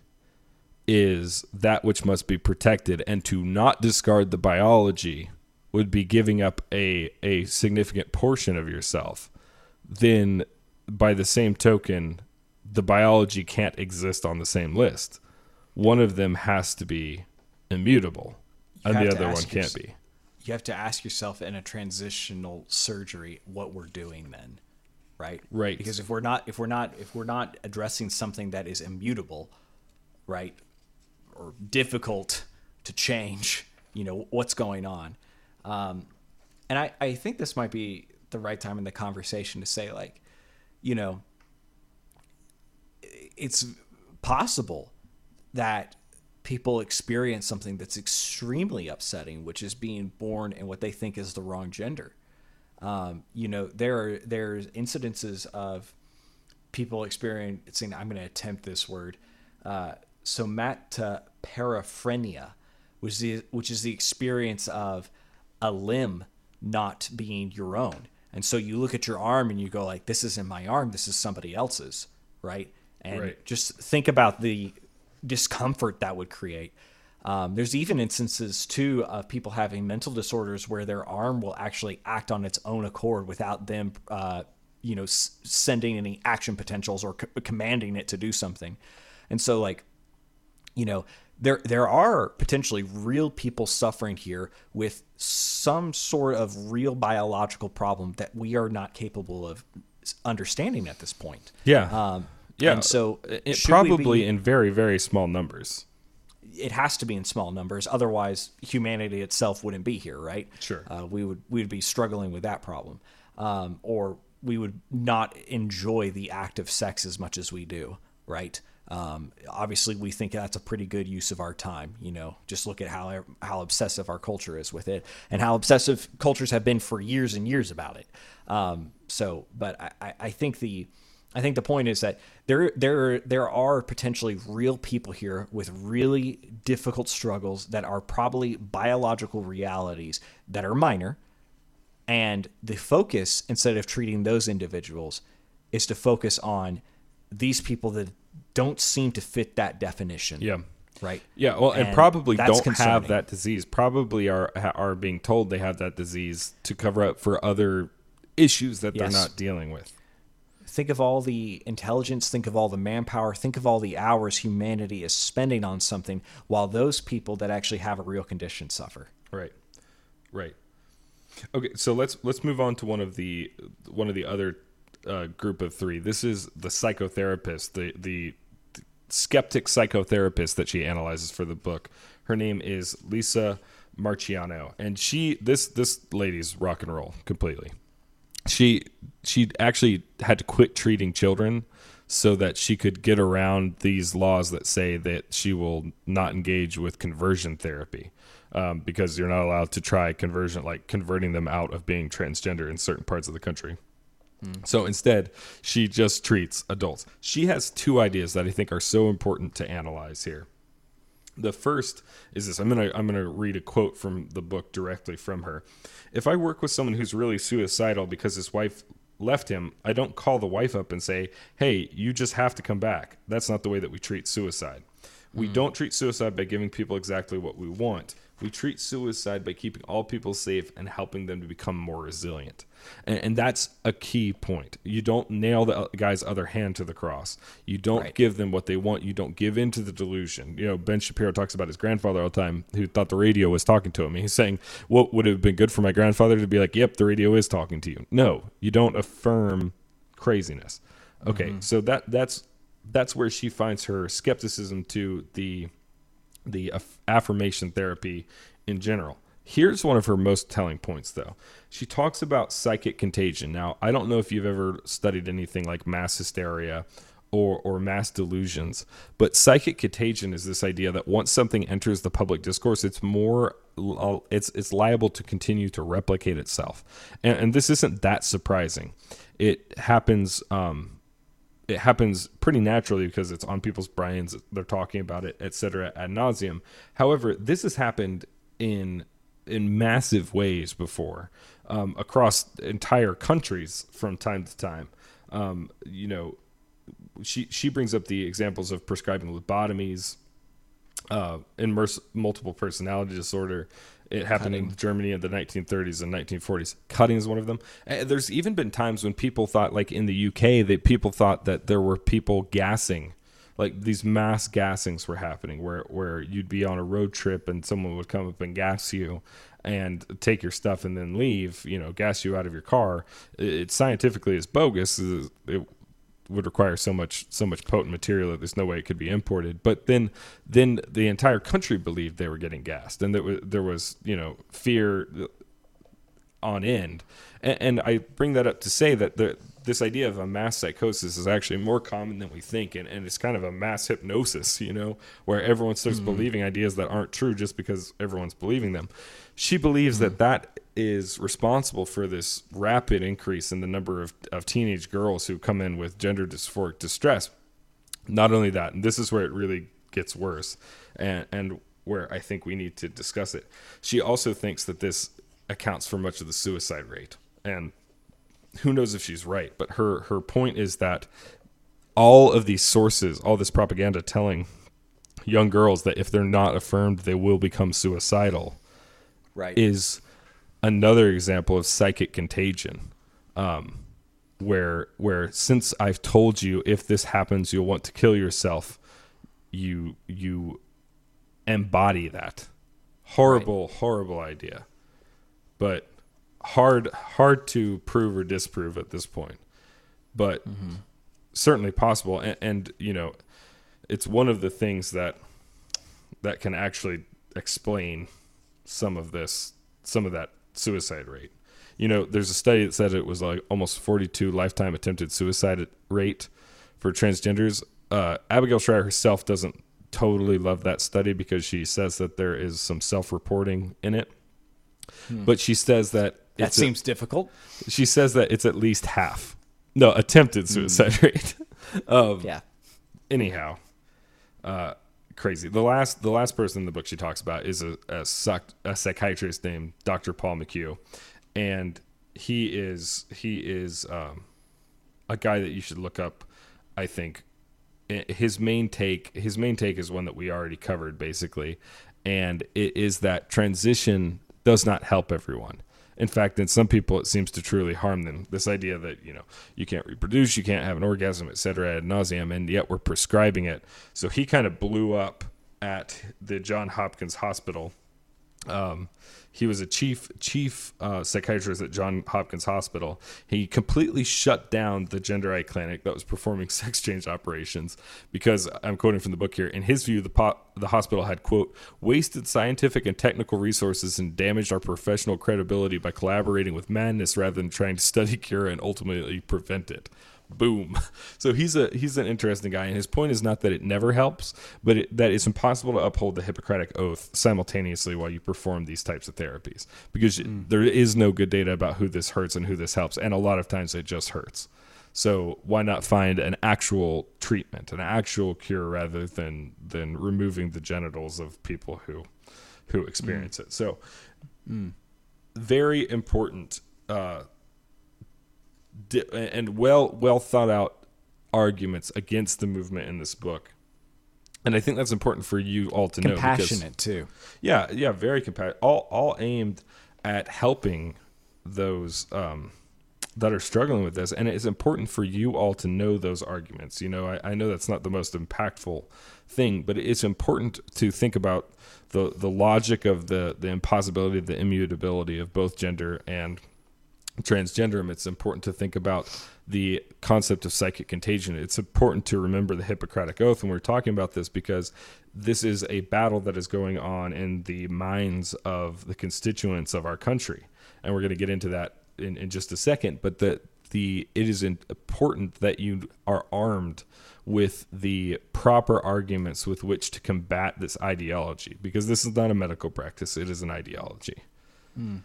is that which must be protected. And to not discard the biology would be giving up a a significant portion of yourself. Then by the same token the biology can't exist on the same list. One of them has to be immutable and the other one can't be you have to ask yourself in a transitional surgery what we're doing then, right? Right. Because if we're not if we're not if we're not addressing something that is immutable, right, or difficult to change, you know what's going on. Um, and I, I think this might be the right time in the conversation to say like, you know, it's possible that people experience something that's extremely upsetting, which is being born in what they think is the wrong gender. Um, you know, there are there's incidences of people experiencing. I'm going to attempt this word. Uh, somatoparaphrenia, which is the, which is the experience of a limb not being your own. And so you look at your arm and you go like, "This isn't my arm. This is somebody else's." Right. And Right. just think about the discomfort that would create. Um, there's even instances too of people having mental disorders where their arm will actually act on its own accord without them, uh, you know, s- sending any action potentials or c- commanding it to do something. And so, like, you know, there there are potentially real people suffering here with some sort of real biological problem that we are not capable of understanding at this point. Yeah. Um, yeah. And so, it, probably be- in very, very small numbers. it has to be in small numbers otherwise humanity itself wouldn't be here right Sure. uh, we would we would be struggling with that problem um, or we would not enjoy the act of sex as much as we do right um, obviously we think that's a pretty good use of our time you know just look at how how obsessive our culture is with it and how obsessive cultures have been for years and years about it um, so but I, I- I think the I think the point is that there there there are potentially real people here with really difficult struggles that are probably biological realities that are minor and the focus instead of treating those individuals is to focus on these people that don't seem to fit that definition. Yeah. Right. Yeah, well, and, And probably don't have that disease. Probably are are being told they have that disease to cover up for other issues that Yes. they're not dealing with. Think of all the intelligence, think of all the manpower, think of all the hours humanity is spending on something while those people that actually have a real condition suffer. Right. Right. Okay, so let's let's move on to one of the one of the other uh, group of three. This is the psychotherapist, the the skeptic psychotherapist that she analyzes for the book. Her name is Lisa Marchiano, and she this this lady's rock and roll completely. She she actually had to quit treating children so that she could get around these laws that say that she will not engage with conversion therapy um, because you're not allowed to try conversion like converting them out of being transgender in certain parts of the country. So instead, she just treats adults. She has two ideas that I think are so important to analyze here. The first is this. I'm gonna I'm gonna read a quote from the book directly from her. If I work with someone who's really suicidal because his wife left him, I don't call the wife up and say, "Hey, you just have to come back." That's not the way that we treat suicide. We mm. don't treat suicide by giving people exactly what we want. We treat suicide by keeping all people safe and helping them to become more resilient. And, and that's a key point. You don't nail the guy's other hand to the cross. You don't Right. give them what they want. You don't give in to the delusion. You know, Ben Shapiro talks about his grandfather all the time who thought the radio was talking to him. He's saying, What would have been good for my grandfather to be like, Yep, the radio is talking to you? No, you don't affirm craziness. Okay, mm-hmm. so that that's that's where she finds her skepticism to the the aff- affirmation therapy in general. Here's one of her most telling points, though. She talks about psychic contagion. Now, I don't know if you've ever studied anything like mass hysteria or, or mass delusions, but psychic contagion is this idea that once something enters the public discourse, it's more it's it's liable to continue to replicate itself, and, and this isn't that surprising. It happens. Um, it happens pretty naturally because it's on people's brains. They're talking about it, etc ad nauseum. However, this has happened in in massive ways before um, across entire countries from time to time. Um, you know, she she brings up the examples of prescribing lobotomies, uh, in multiple personality disorder. It happened in Germany in the 1930s and 1940s. Cutting is one of them. And there's even been times when people thought, like in the UK, that people thought that there were people gassing like these mass gassings were happening where where you'd be on a road trip and someone would come up and gas you and take your stuff and then leave you know gas you out of your car it, it scientifically is bogus it would require so much so much potent material that there's no way it could be imported but then then the entire country believed they were getting gassed and there was there was you know fear on end and, and I bring that up to say that the this idea of a mass psychosis is actually more common than we think and, and it's kind of a mass hypnosis you know where everyone starts mm-hmm. believing ideas that aren't true just because everyone's believing them she believes mm-hmm. that that is responsible for this rapid increase in the number of, of teenage girls who come in with gender dysphoric distress. Not only that and this is where it really gets worse and, and where i think we need to discuss it. She also thinks that this accounts for much of the suicide rate and who knows if she's right, but her her point is that all of these sources, all this propaganda telling young girls that if they're not affirmed, they will become suicidal, right, is another example of psychic contagion. Um, where where since I've told you if this happens you'll want to kill yourself, you you embody that horrible right. horrible idea. But hard hard to prove or disprove at this point, but mm-hmm. certainly possible. And, and you know, it's one of the things that that can actually explain some of this, some of that suicide rate. You know, there's a study that said it was like almost 42 lifetime attempted suicide rate for transgenders. Uh, Abigail Shrier herself doesn't totally love that study because she says that there is some self-reporting in it. Hmm. But she says that that seems a, difficult. She says that it's at least half. No, attempted hmm. suicide rate. um, yeah. Anyhow, uh, crazy. The last the last person in the book she talks about is a a, psych, a psychiatrist named Dr. Paul McHugh, and he is he is um, a guy that you should look up. I think his main take his main take is one that we already covered basically, and it is that transition does not help everyone. In fact, in some people, it seems to truly harm them. This idea that you know you can't reproduce, you can't have an orgasm, etc., ad nauseum, and yet we're prescribing it. So he kind of blew up at the John Hopkins Hospital. Um, he was a chief chief uh, psychiatrist at John Hopkins Hospital. He completely shut down the gender eye clinic that was performing sex change operations because I'm quoting from the book here. In his view, the po- the hospital had quote wasted scientific and technical resources and damaged our professional credibility by collaborating with madness rather than trying to study, cure, and ultimately prevent it boom. So he's a he's an interesting guy, and his point is not that it never helps, but it, that it's impossible to uphold the Hippocratic oath simultaneously while you perform these types of therapies because mm. there is no good data about who this hurts and who this helps, and a lot of times it just hurts. So why not find an actual treatment, an actual cure, rather than than removing the genitals of people who who experience mm. it? So mm. very important. Uh, and well well thought out arguments against the movement in this book. And I think that's important for you all to know. Compassionate too. Yeah, yeah, very compassionate. All all aimed at helping those um, that are struggling with this. And it's important for you all to know those arguments. You know, I, I know that's not the most impactful thing, but it's important to think about the the logic of the the impossibility, the immutability of both gender and transgenderism, it's important to think about the concept of psychic contagion. It's important to remember the Hippocratic Oath when we're talking about this because this is a battle that is going on in the minds of the constituents of our country. And we're going to get into that in, in just a second. But the, the, it is important that you are armed with the proper arguments with which to combat this ideology because this is not a medical practice, it is an ideology. Mm.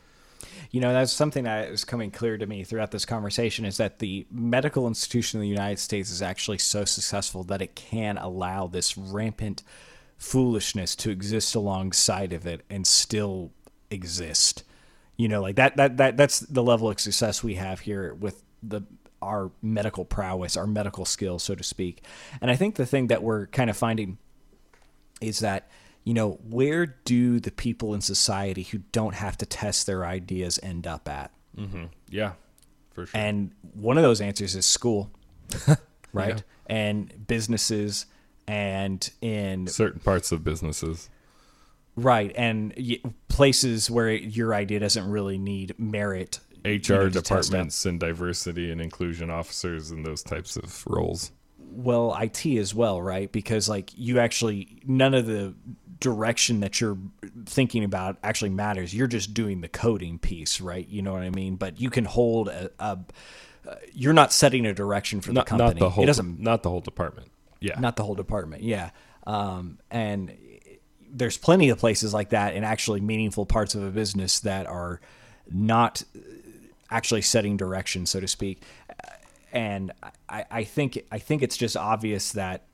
You know, that's something that is coming clear to me throughout this conversation is that the medical institution in the United States is actually so successful that it can allow this rampant foolishness to exist alongside of it and still exist. You know, like that that that that's the level of success we have here with the our medical prowess, our medical skills, so to speak. And I think the thing that we're kind of finding is that you know, where do the people in society who don't have to test their ideas end up at? Mm-hmm. Yeah, for sure. And one of those answers is school, right? Yeah. And businesses and in Certain parts of businesses. right and places where your idea doesn't really need merit. HR departments and diversity and inclusion officers and those types of roles. well IT as well, right? Because like you actually none of the direction that you're thinking about actually matters. You're just doing the coding piece, right? You know what I mean? But you can hold a, a uh, you're not setting a direction for the company. not the whole it doesn't not the whole department. Yeah. not the whole department. Yeah. Um, and there's plenty of places like that in actually meaningful parts of a business that are not actually setting direction, so to speak. And I, I think I think it's just obvious that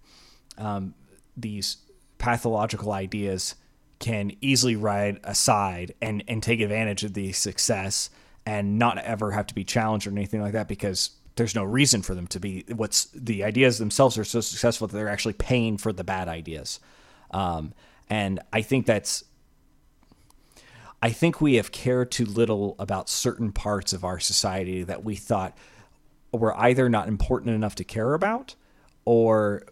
um, these pathological ideas can easily ride aside and, and take advantage of the success and not ever have to be challenged or anything like that because there's no reason for them to be. What's the ideas themselves are so successful that they're actually paying for the bad ideas. Um, and i think that's i think we have cared too little about certain parts of our society that we thought were either not important enough to care about or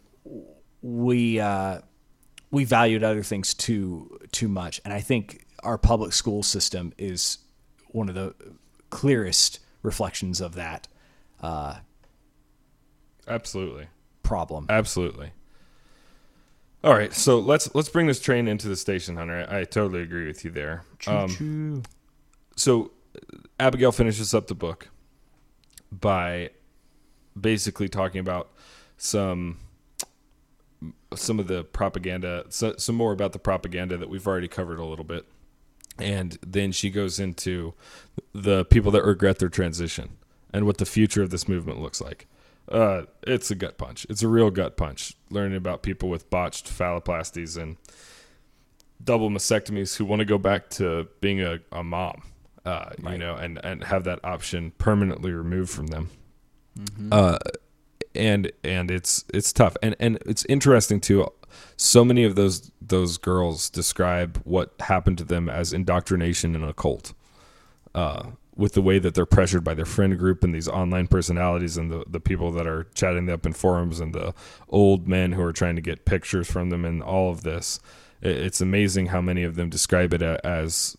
we uh, we valued other things too too much, and I think our public school system is one of the clearest reflections of that uh, Absolutely. problem. Absolutely. All right, so let's let's bring this train into the station, Hunter. I, I totally agree with you there. Um, so Abigail finishes up the book by basically talking about some some of the propaganda, so, some more about the propaganda that we've already covered a little bit, and then she goes into the people that regret their transition and what the future of this movement looks like. Uh, it's a gut punch. It's a real gut punch. Learning about people with botched phalloplasties and double mastectomies who want to go back to being a, a mom, uh, you know, and, and have that option permanently removed from them. Uh, and and it's it's tough, and and it's interesting too. So many of those those girls describe what happened to them as indoctrination in a cult uh, with the way that they're pressured by their friend group and these online personalities and the, the people that are chatting up in forums and the old men who are trying to get pictures from them and all of this. It's amazing how many of them describe it as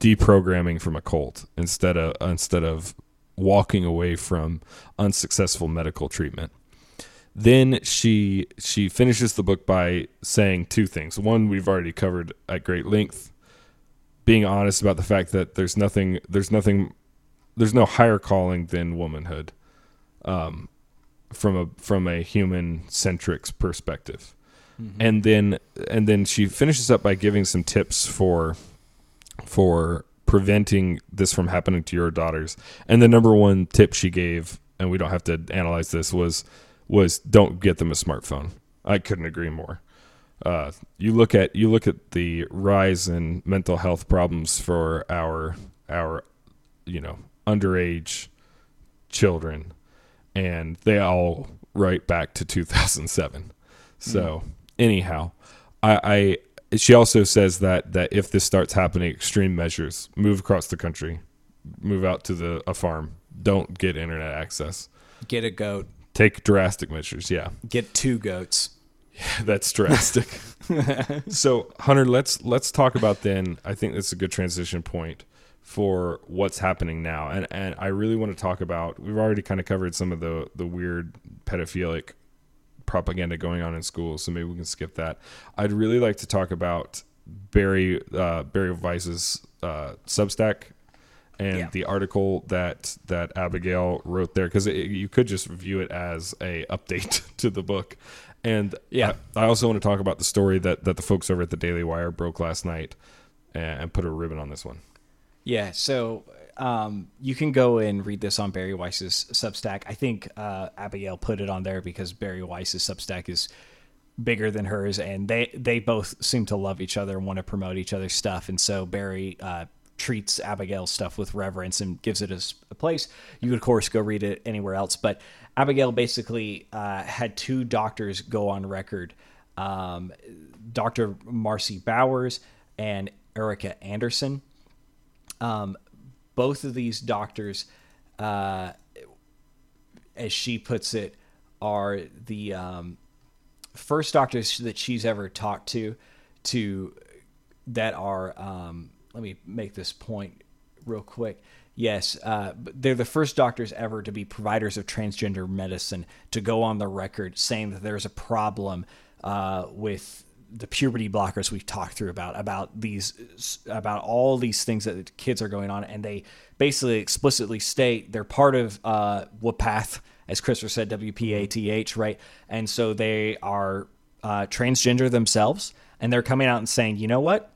deprogramming from a cult instead of instead of walking away from unsuccessful medical treatment. Then she she finishes the book by saying two things. One we've already covered at great length, being honest about the fact that there's nothing there's nothing there's no higher calling than womanhood um, from a from a human centric perspective and then and then she finishes up by giving some tips for for preventing this from happening to your daughters. And the number one tip she gave and we don't have to analyze this was was don't get them a smartphone. I couldn't agree more. Uh, you look at you look at the rise in mental health problems for our our you know underage children and they all right back to 2007 so anyhow I, I she also says that that if this starts happening extreme measures move across the country move out to the a farm don't get internet access Get a goat. take drastic measures yeah Get two goats. Yeah, that's drastic. so, Hunter, let's let's talk about then. I think that's a good transition point for what's happening now, and and I really want to talk about. We've already kind of covered some of the the weird pedophilic propaganda going on in schools, so maybe we can skip that. I'd really like to talk about Bari uh, Bari Weiss's uh, Substack and Yeah. the article that that Abigail wrote there because you could just view it as a update to the book. And Yeah. I, I also want to talk about the story that that the folks over at the Daily Wire broke last night and, and put a ribbon on this one. Yeah, so um, you can go and read this on Bari Weiss's Substack. I think uh, Abigail put it on there because Bari Weiss's Substack is bigger than hers, and they they both seem to love each other and want to promote each other's stuff. And so Bari uh, treats Abigail's stuff with reverence and gives it a place. You could of course go read it anywhere else, but Abigail basically uh, had two doctors go on record. Um, Dr. Marci Bowers and Erica Anderson um, both of these doctors, uh, as she puts it, are the um, first doctors that she's ever talked to, to that are. Um, let me make this point real quick. Yes, uh, they're the first doctors ever to be providers of transgender medicine to go on the record saying that there's a problem uh, with the puberty blockers we've talked through about about these about all these things that kids are going on, and they basically explicitly state they're part of uh, WPATH, as Christopher said, WPATH, right? And so they are uh, transgender themselves, and they're coming out and saying, you know what?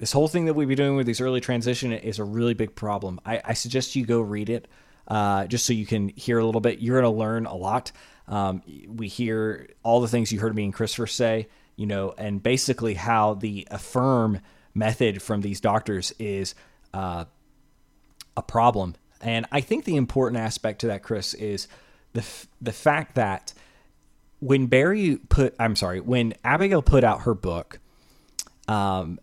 this whole thing that we've been doing with these early transition is a really big problem. I, I suggest you go read it uh, just so you can hear a little bit. You're going to learn a lot. Um, we hear all the things you heard me and Christopher say, you know, and basically how the affirm method from these doctors is uh, a problem. And I think the important aspect to that, Chris, is the the fact that when Bari put, I'm sorry, when Abigail put out her book, um,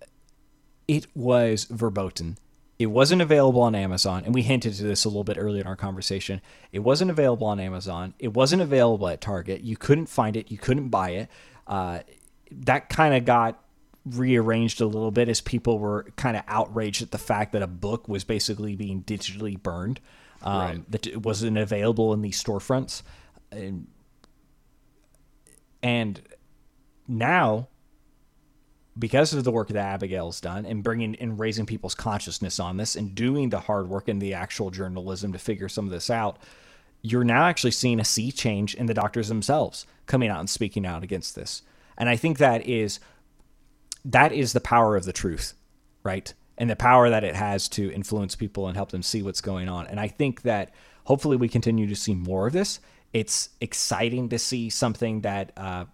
it was verboten. It wasn't available on Amazon, and we hinted to this a little bit earlier in our conversation. It wasn't available on Amazon. It wasn't available at Target. You couldn't find it. You couldn't buy it. Uh, that kind of got rearranged a little bit as people were kind of outraged at the fact that a book was basically being digitally burned, um, right. that it wasn't available in these storefronts, and, and now because of the work that Abigail's done and bringing and raising people's consciousness on this and doing the hard work and the actual journalism to figure some of this out, you're now actually seeing a sea change in the doctors themselves coming out and speaking out against this. And I think that is that is the power of the truth, right? And the power that it has to influence people and help them see what's going on. And I think that hopefully we continue to see more of this. It's exciting to see something that uh,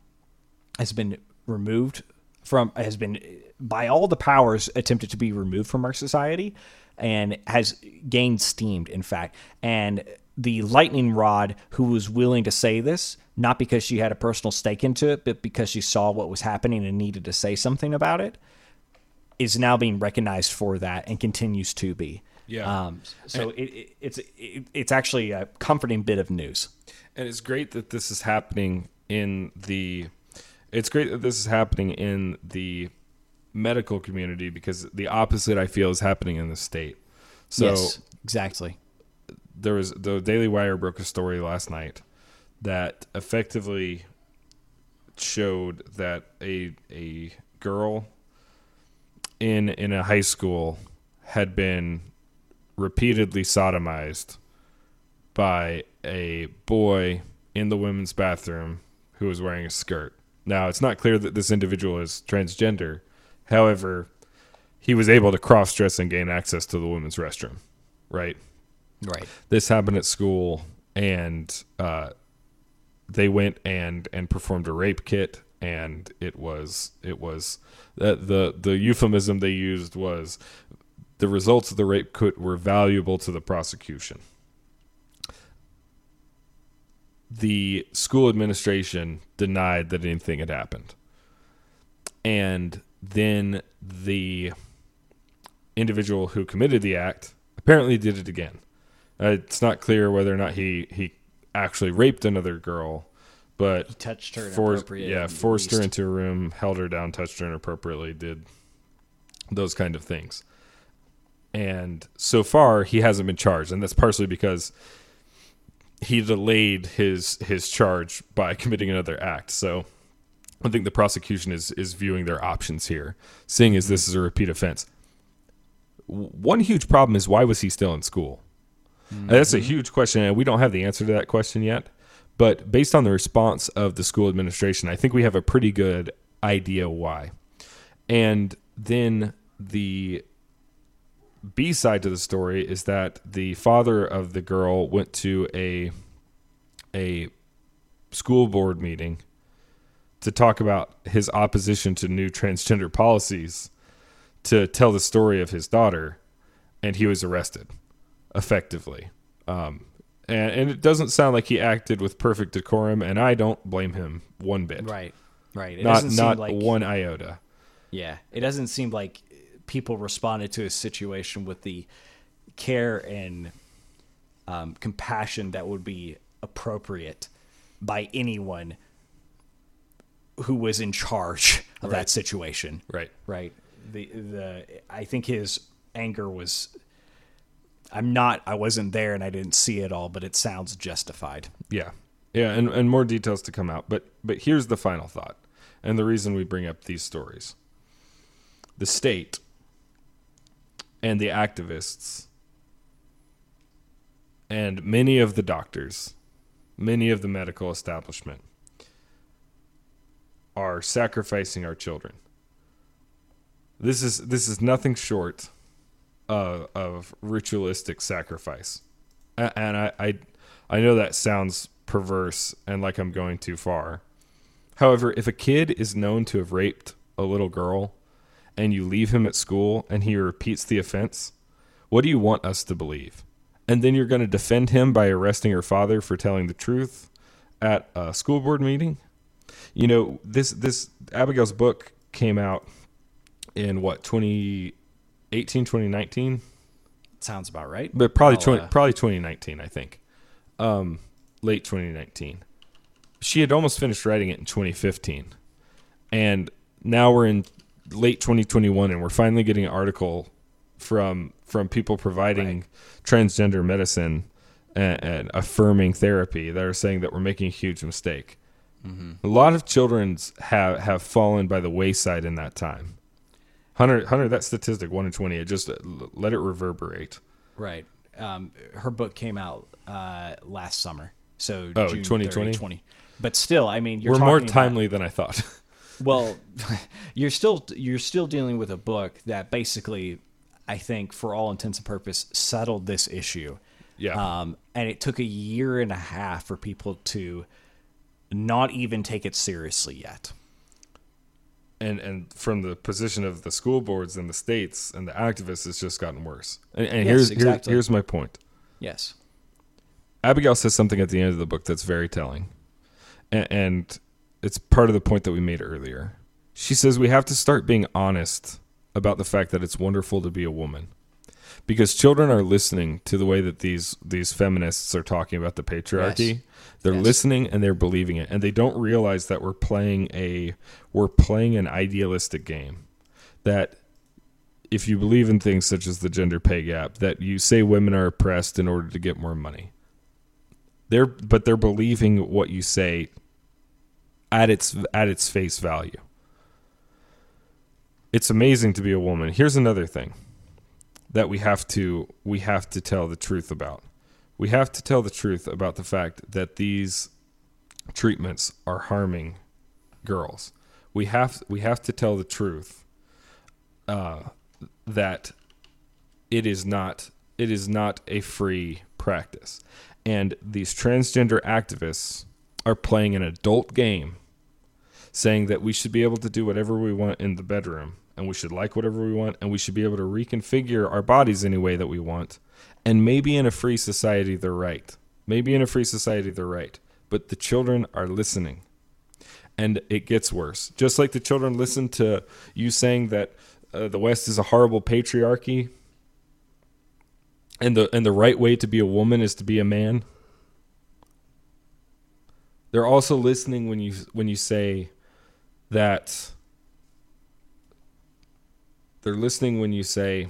has been removed from has been by all the powers attempted to be removed from our society and has gained steamed in fact and the lightning rod who was willing to say this not because she had a personal stake into it but because she saw what was happening and needed to say something about it is now being recognized for that and continues to be yeah um, so it, it, it's it, it's actually a comforting bit of news and it's great that this is happening in the it's great that this is happening in the medical community because the opposite I feel is happening in the state. So yes, exactly. There was the Daily Wire broke a story last night that effectively showed that a a girl in in a high school had been repeatedly sodomized by a boy in the women's bathroom who was wearing a skirt. Now, it's not clear that this individual is transgender. However, he was able to cross dress and gain access to the women's restroom, right? Right. This happened at school, and uh, they went and and performed a rape kit, and it was it was uh, the the euphemism they used was the results of the rape kit were valuable to the prosecution the school administration denied that anything had happened. And then the individual who committed the act apparently did it again. Uh, it's not clear whether or not he, he actually raped another girl, but he touched her forced, yeah, forced her into a room, held her down, touched her inappropriately, did those kind of things. And so far, he hasn't been charged, and that's partially because he delayed his his charge by committing another act. So I think the prosecution is is viewing their options here, seeing as this is a repeat offense. One huge problem is why was he still in school? Mm-hmm. That's a huge question, and we don't have the answer to that question yet. But based on the response of the school administration, I think we have a pretty good idea why. And then the B side to the story is that the father of the girl went to a a school board meeting to talk about his opposition to new transgender policies to tell the story of his daughter and he was arrested effectively um, and, and it doesn't sound like he acted with perfect decorum and i don't blame him one bit right right it not not like, one iota yeah it doesn't seem like people responded to his situation with the care and um, compassion that would be appropriate by anyone who was in charge of Right. that situation. Right. Right. The the I think his anger was I'm not I wasn't there and I didn't see it all, but it sounds justified. Yeah. Yeah, and, and more details to come out. But but here's the final thought. And the reason we bring up these stories. The state and the activists and many of the doctors, many of the medical establishment are sacrificing our children. This is this is nothing short uh, of ritualistic sacrifice, and I, I I know that sounds perverse and like I'm going too far. However, if a kid is known to have raped a little girl, and you leave him at school and he repeats the offense, what do you want us to believe? And then you're going to defend him by arresting her father for telling the truth at a school board meeting? You know, this this Abigail's book came out in what 2018 2019 Sounds about right. but probably I'll, 20, uh, probably 2019 i think. Um late 2019 she had almost finished writing it in 2015 and now we're in late 2021 and we're finally getting an article from from people providing transgender medicine and, and affirming therapy that are saying that we're making a huge mistake. A lot of children's have have fallen by the wayside in that time Hunter, Hunter, that statistic one in twenty. It just let it reverberate. Right. Um, her book came out uh, last summer, so Oh, June 2020? 30, 20. But still, I mean, you're We're more talking about- timely than I thought. well, you're still you're still dealing with a book that basically, I think, for all intents and purpose, settled this issue. yeah, Um, and it took a year and a half for people to not even take it seriously yet. And and from the position of the school boards and the states and the activists, it's just gotten worse. And, and Yes, here's exactly. here's here's my point. Yes. Abigail says something at the end of the book that's very telling, and, and it's part of the point that we made earlier. She says we have to start being honest about the fact that it's wonderful to be a woman, because children are listening to the way that these these feminists are talking about the patriarchy. Yes. They're Yes. listening and they're believing it, and they don't realize that we're playing a we're playing an idealistic game. That if you believe in things such as the gender pay gap, that you say women are oppressed in order to get more money. They're but they're believing what you say at its at its face value. It's amazing to be a woman. Here's another thing that we have to we have to tell the truth about. We have to tell the truth about the fact that these treatments are harming girls. We have we have to tell the truth uh, that it is not it is not a free practice, and these transgender activists are playing an adult game, saying that we should be able to do whatever we want in the bedroom, and we should like whatever we want, and we should be able to reconfigure our bodies any way that we want. And maybe in a free society they're right. Maybe in a free society they're right. But the children are listening and it gets worse. Just like the children listen to you saying that uh, the West is a horrible patriarchy, and the and the right way to be a woman is to be a man. They're also listening when you when you say that. They're listening when you say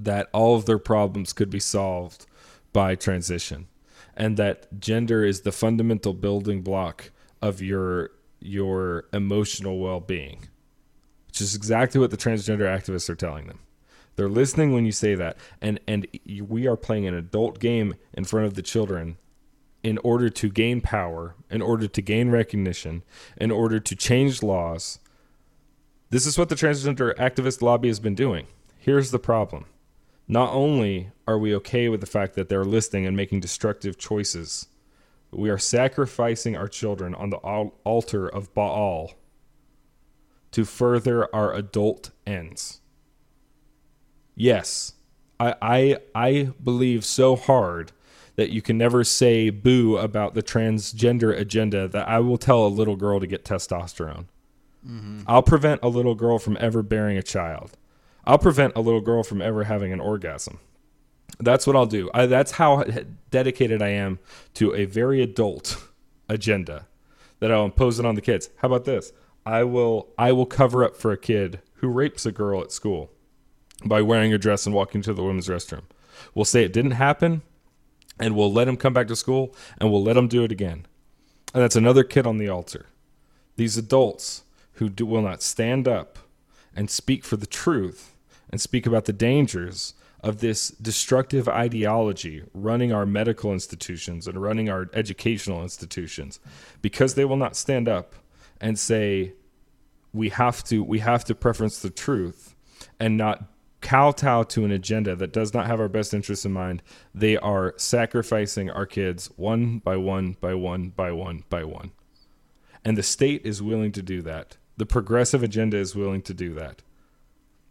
that all of their problems could be solved by transition and that gender is the fundamental building block of your your emotional well-being which is exactly what the transgender activists are telling them. They're listening when you say that. And and we are playing an adult game in front of the children in order to gain power in order to gain recognition in order to change laws this is what the transgender activist lobby has been doing here's the problem not only are we okay with the fact that they're listening and making destructive choices, but we are sacrificing our children on the altar of Baal to further our adult ends. Yes, I, I, I believe so hard that you can never say boo about the transgender agenda that I will tell a little girl to get testosterone. Mm-hmm. I'll prevent a little girl from ever bearing a child. I'll prevent a little girl from ever having an orgasm. That's what I'll do. I, that's how dedicated I am to a very adult agenda that I'll impose it on the kids. How about this? I will I will cover up for a kid who rapes a girl at school by wearing a dress and walking to the women's restroom. We'll say it didn't happen and we'll let him come back to school and we'll let him do it again. And that's another kid on the altar. These adults who do, will not stand up and speak for the truth and speak about the dangers of this destructive ideology running our medical institutions and running our educational institutions. Because they will not stand up and say we have to we have to preference the truth and not kowtow to an agenda that does not have our best interests in mind. They are sacrificing our kids one by one by one by one by one. And the state is willing to do that the progressive agenda is willing to do that.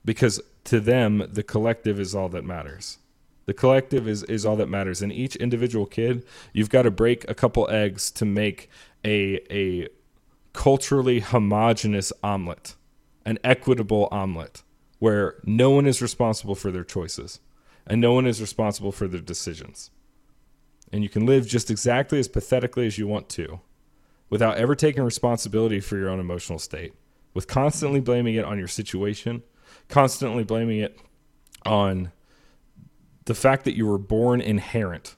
Because to them the collective is all that matters. The collective is, is all that matters. And each individual kid you've got to break a couple eggs to make a a culturally homogenous omelet an equitable omelet where no one is responsible for their choices and no one is responsible for their decisions. And you can live just exactly as pathetically as you want to without ever taking responsibility for your own emotional state with constantly blaming it on your situation constantly blaming it on the fact that you were born inherent.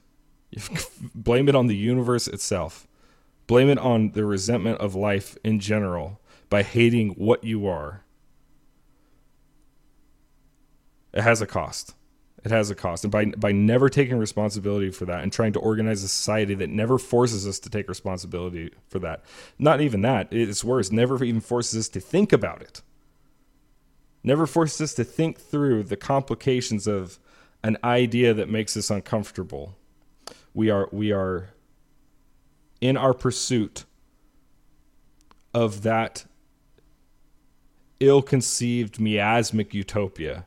Blame it on the universe itself. Blame it on the resentment of life in general by hating what you are. It has a cost. It has a cost. And by, by never taking responsibility for that and trying to organize a society that never forces us to take responsibility for that, not even that, it's worse, never even forces us to think about it never forces us to think through the complications of an idea that makes us uncomfortable. We are we are in our pursuit of that ill-conceived miasmic utopia.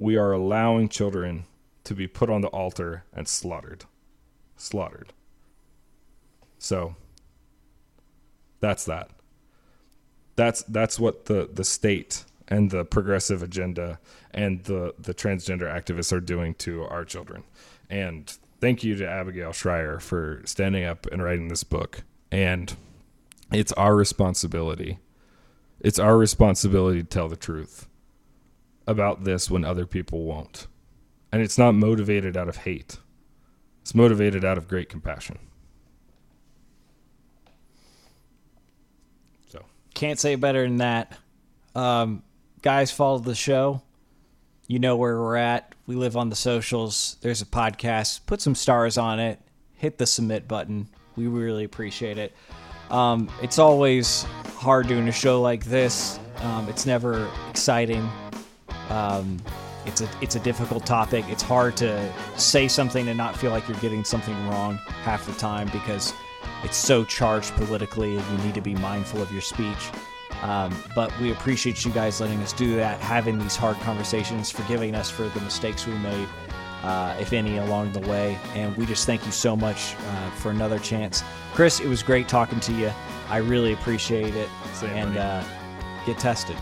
We are allowing children to be put on the altar and slaughtered. Slaughtered. So that's that. That's that's what the the state and the progressive agenda and the the transgender activists are doing to our children. And thank you to Abigail Shrier for standing up and writing this book. And it's our responsibility. It's our responsibility to tell the truth about this when other people won't. And it's not motivated out of hate. It's motivated out of great compassion. So, can't say better than that. Um, guys follow the show, you know where we're at. We live on the socials. There's a podcast. Put some stars on it. Hit the submit button. We really appreciate it. Um, it's always hard doing a show like this. Um, it's never exciting. Um, it's a it's a difficult topic. It's hard to say something and not feel like you're getting something wrong half the time because it's so charged politically, and you need to be mindful of your speech. Um, but we appreciate you guys letting us do that, having these hard conversations, forgiving us for the mistakes we made, uh, if any, along the way. And we just thank you so much uh, for another chance. Chris, it was great talking to you. I really appreciate it. Same and uh, get tested.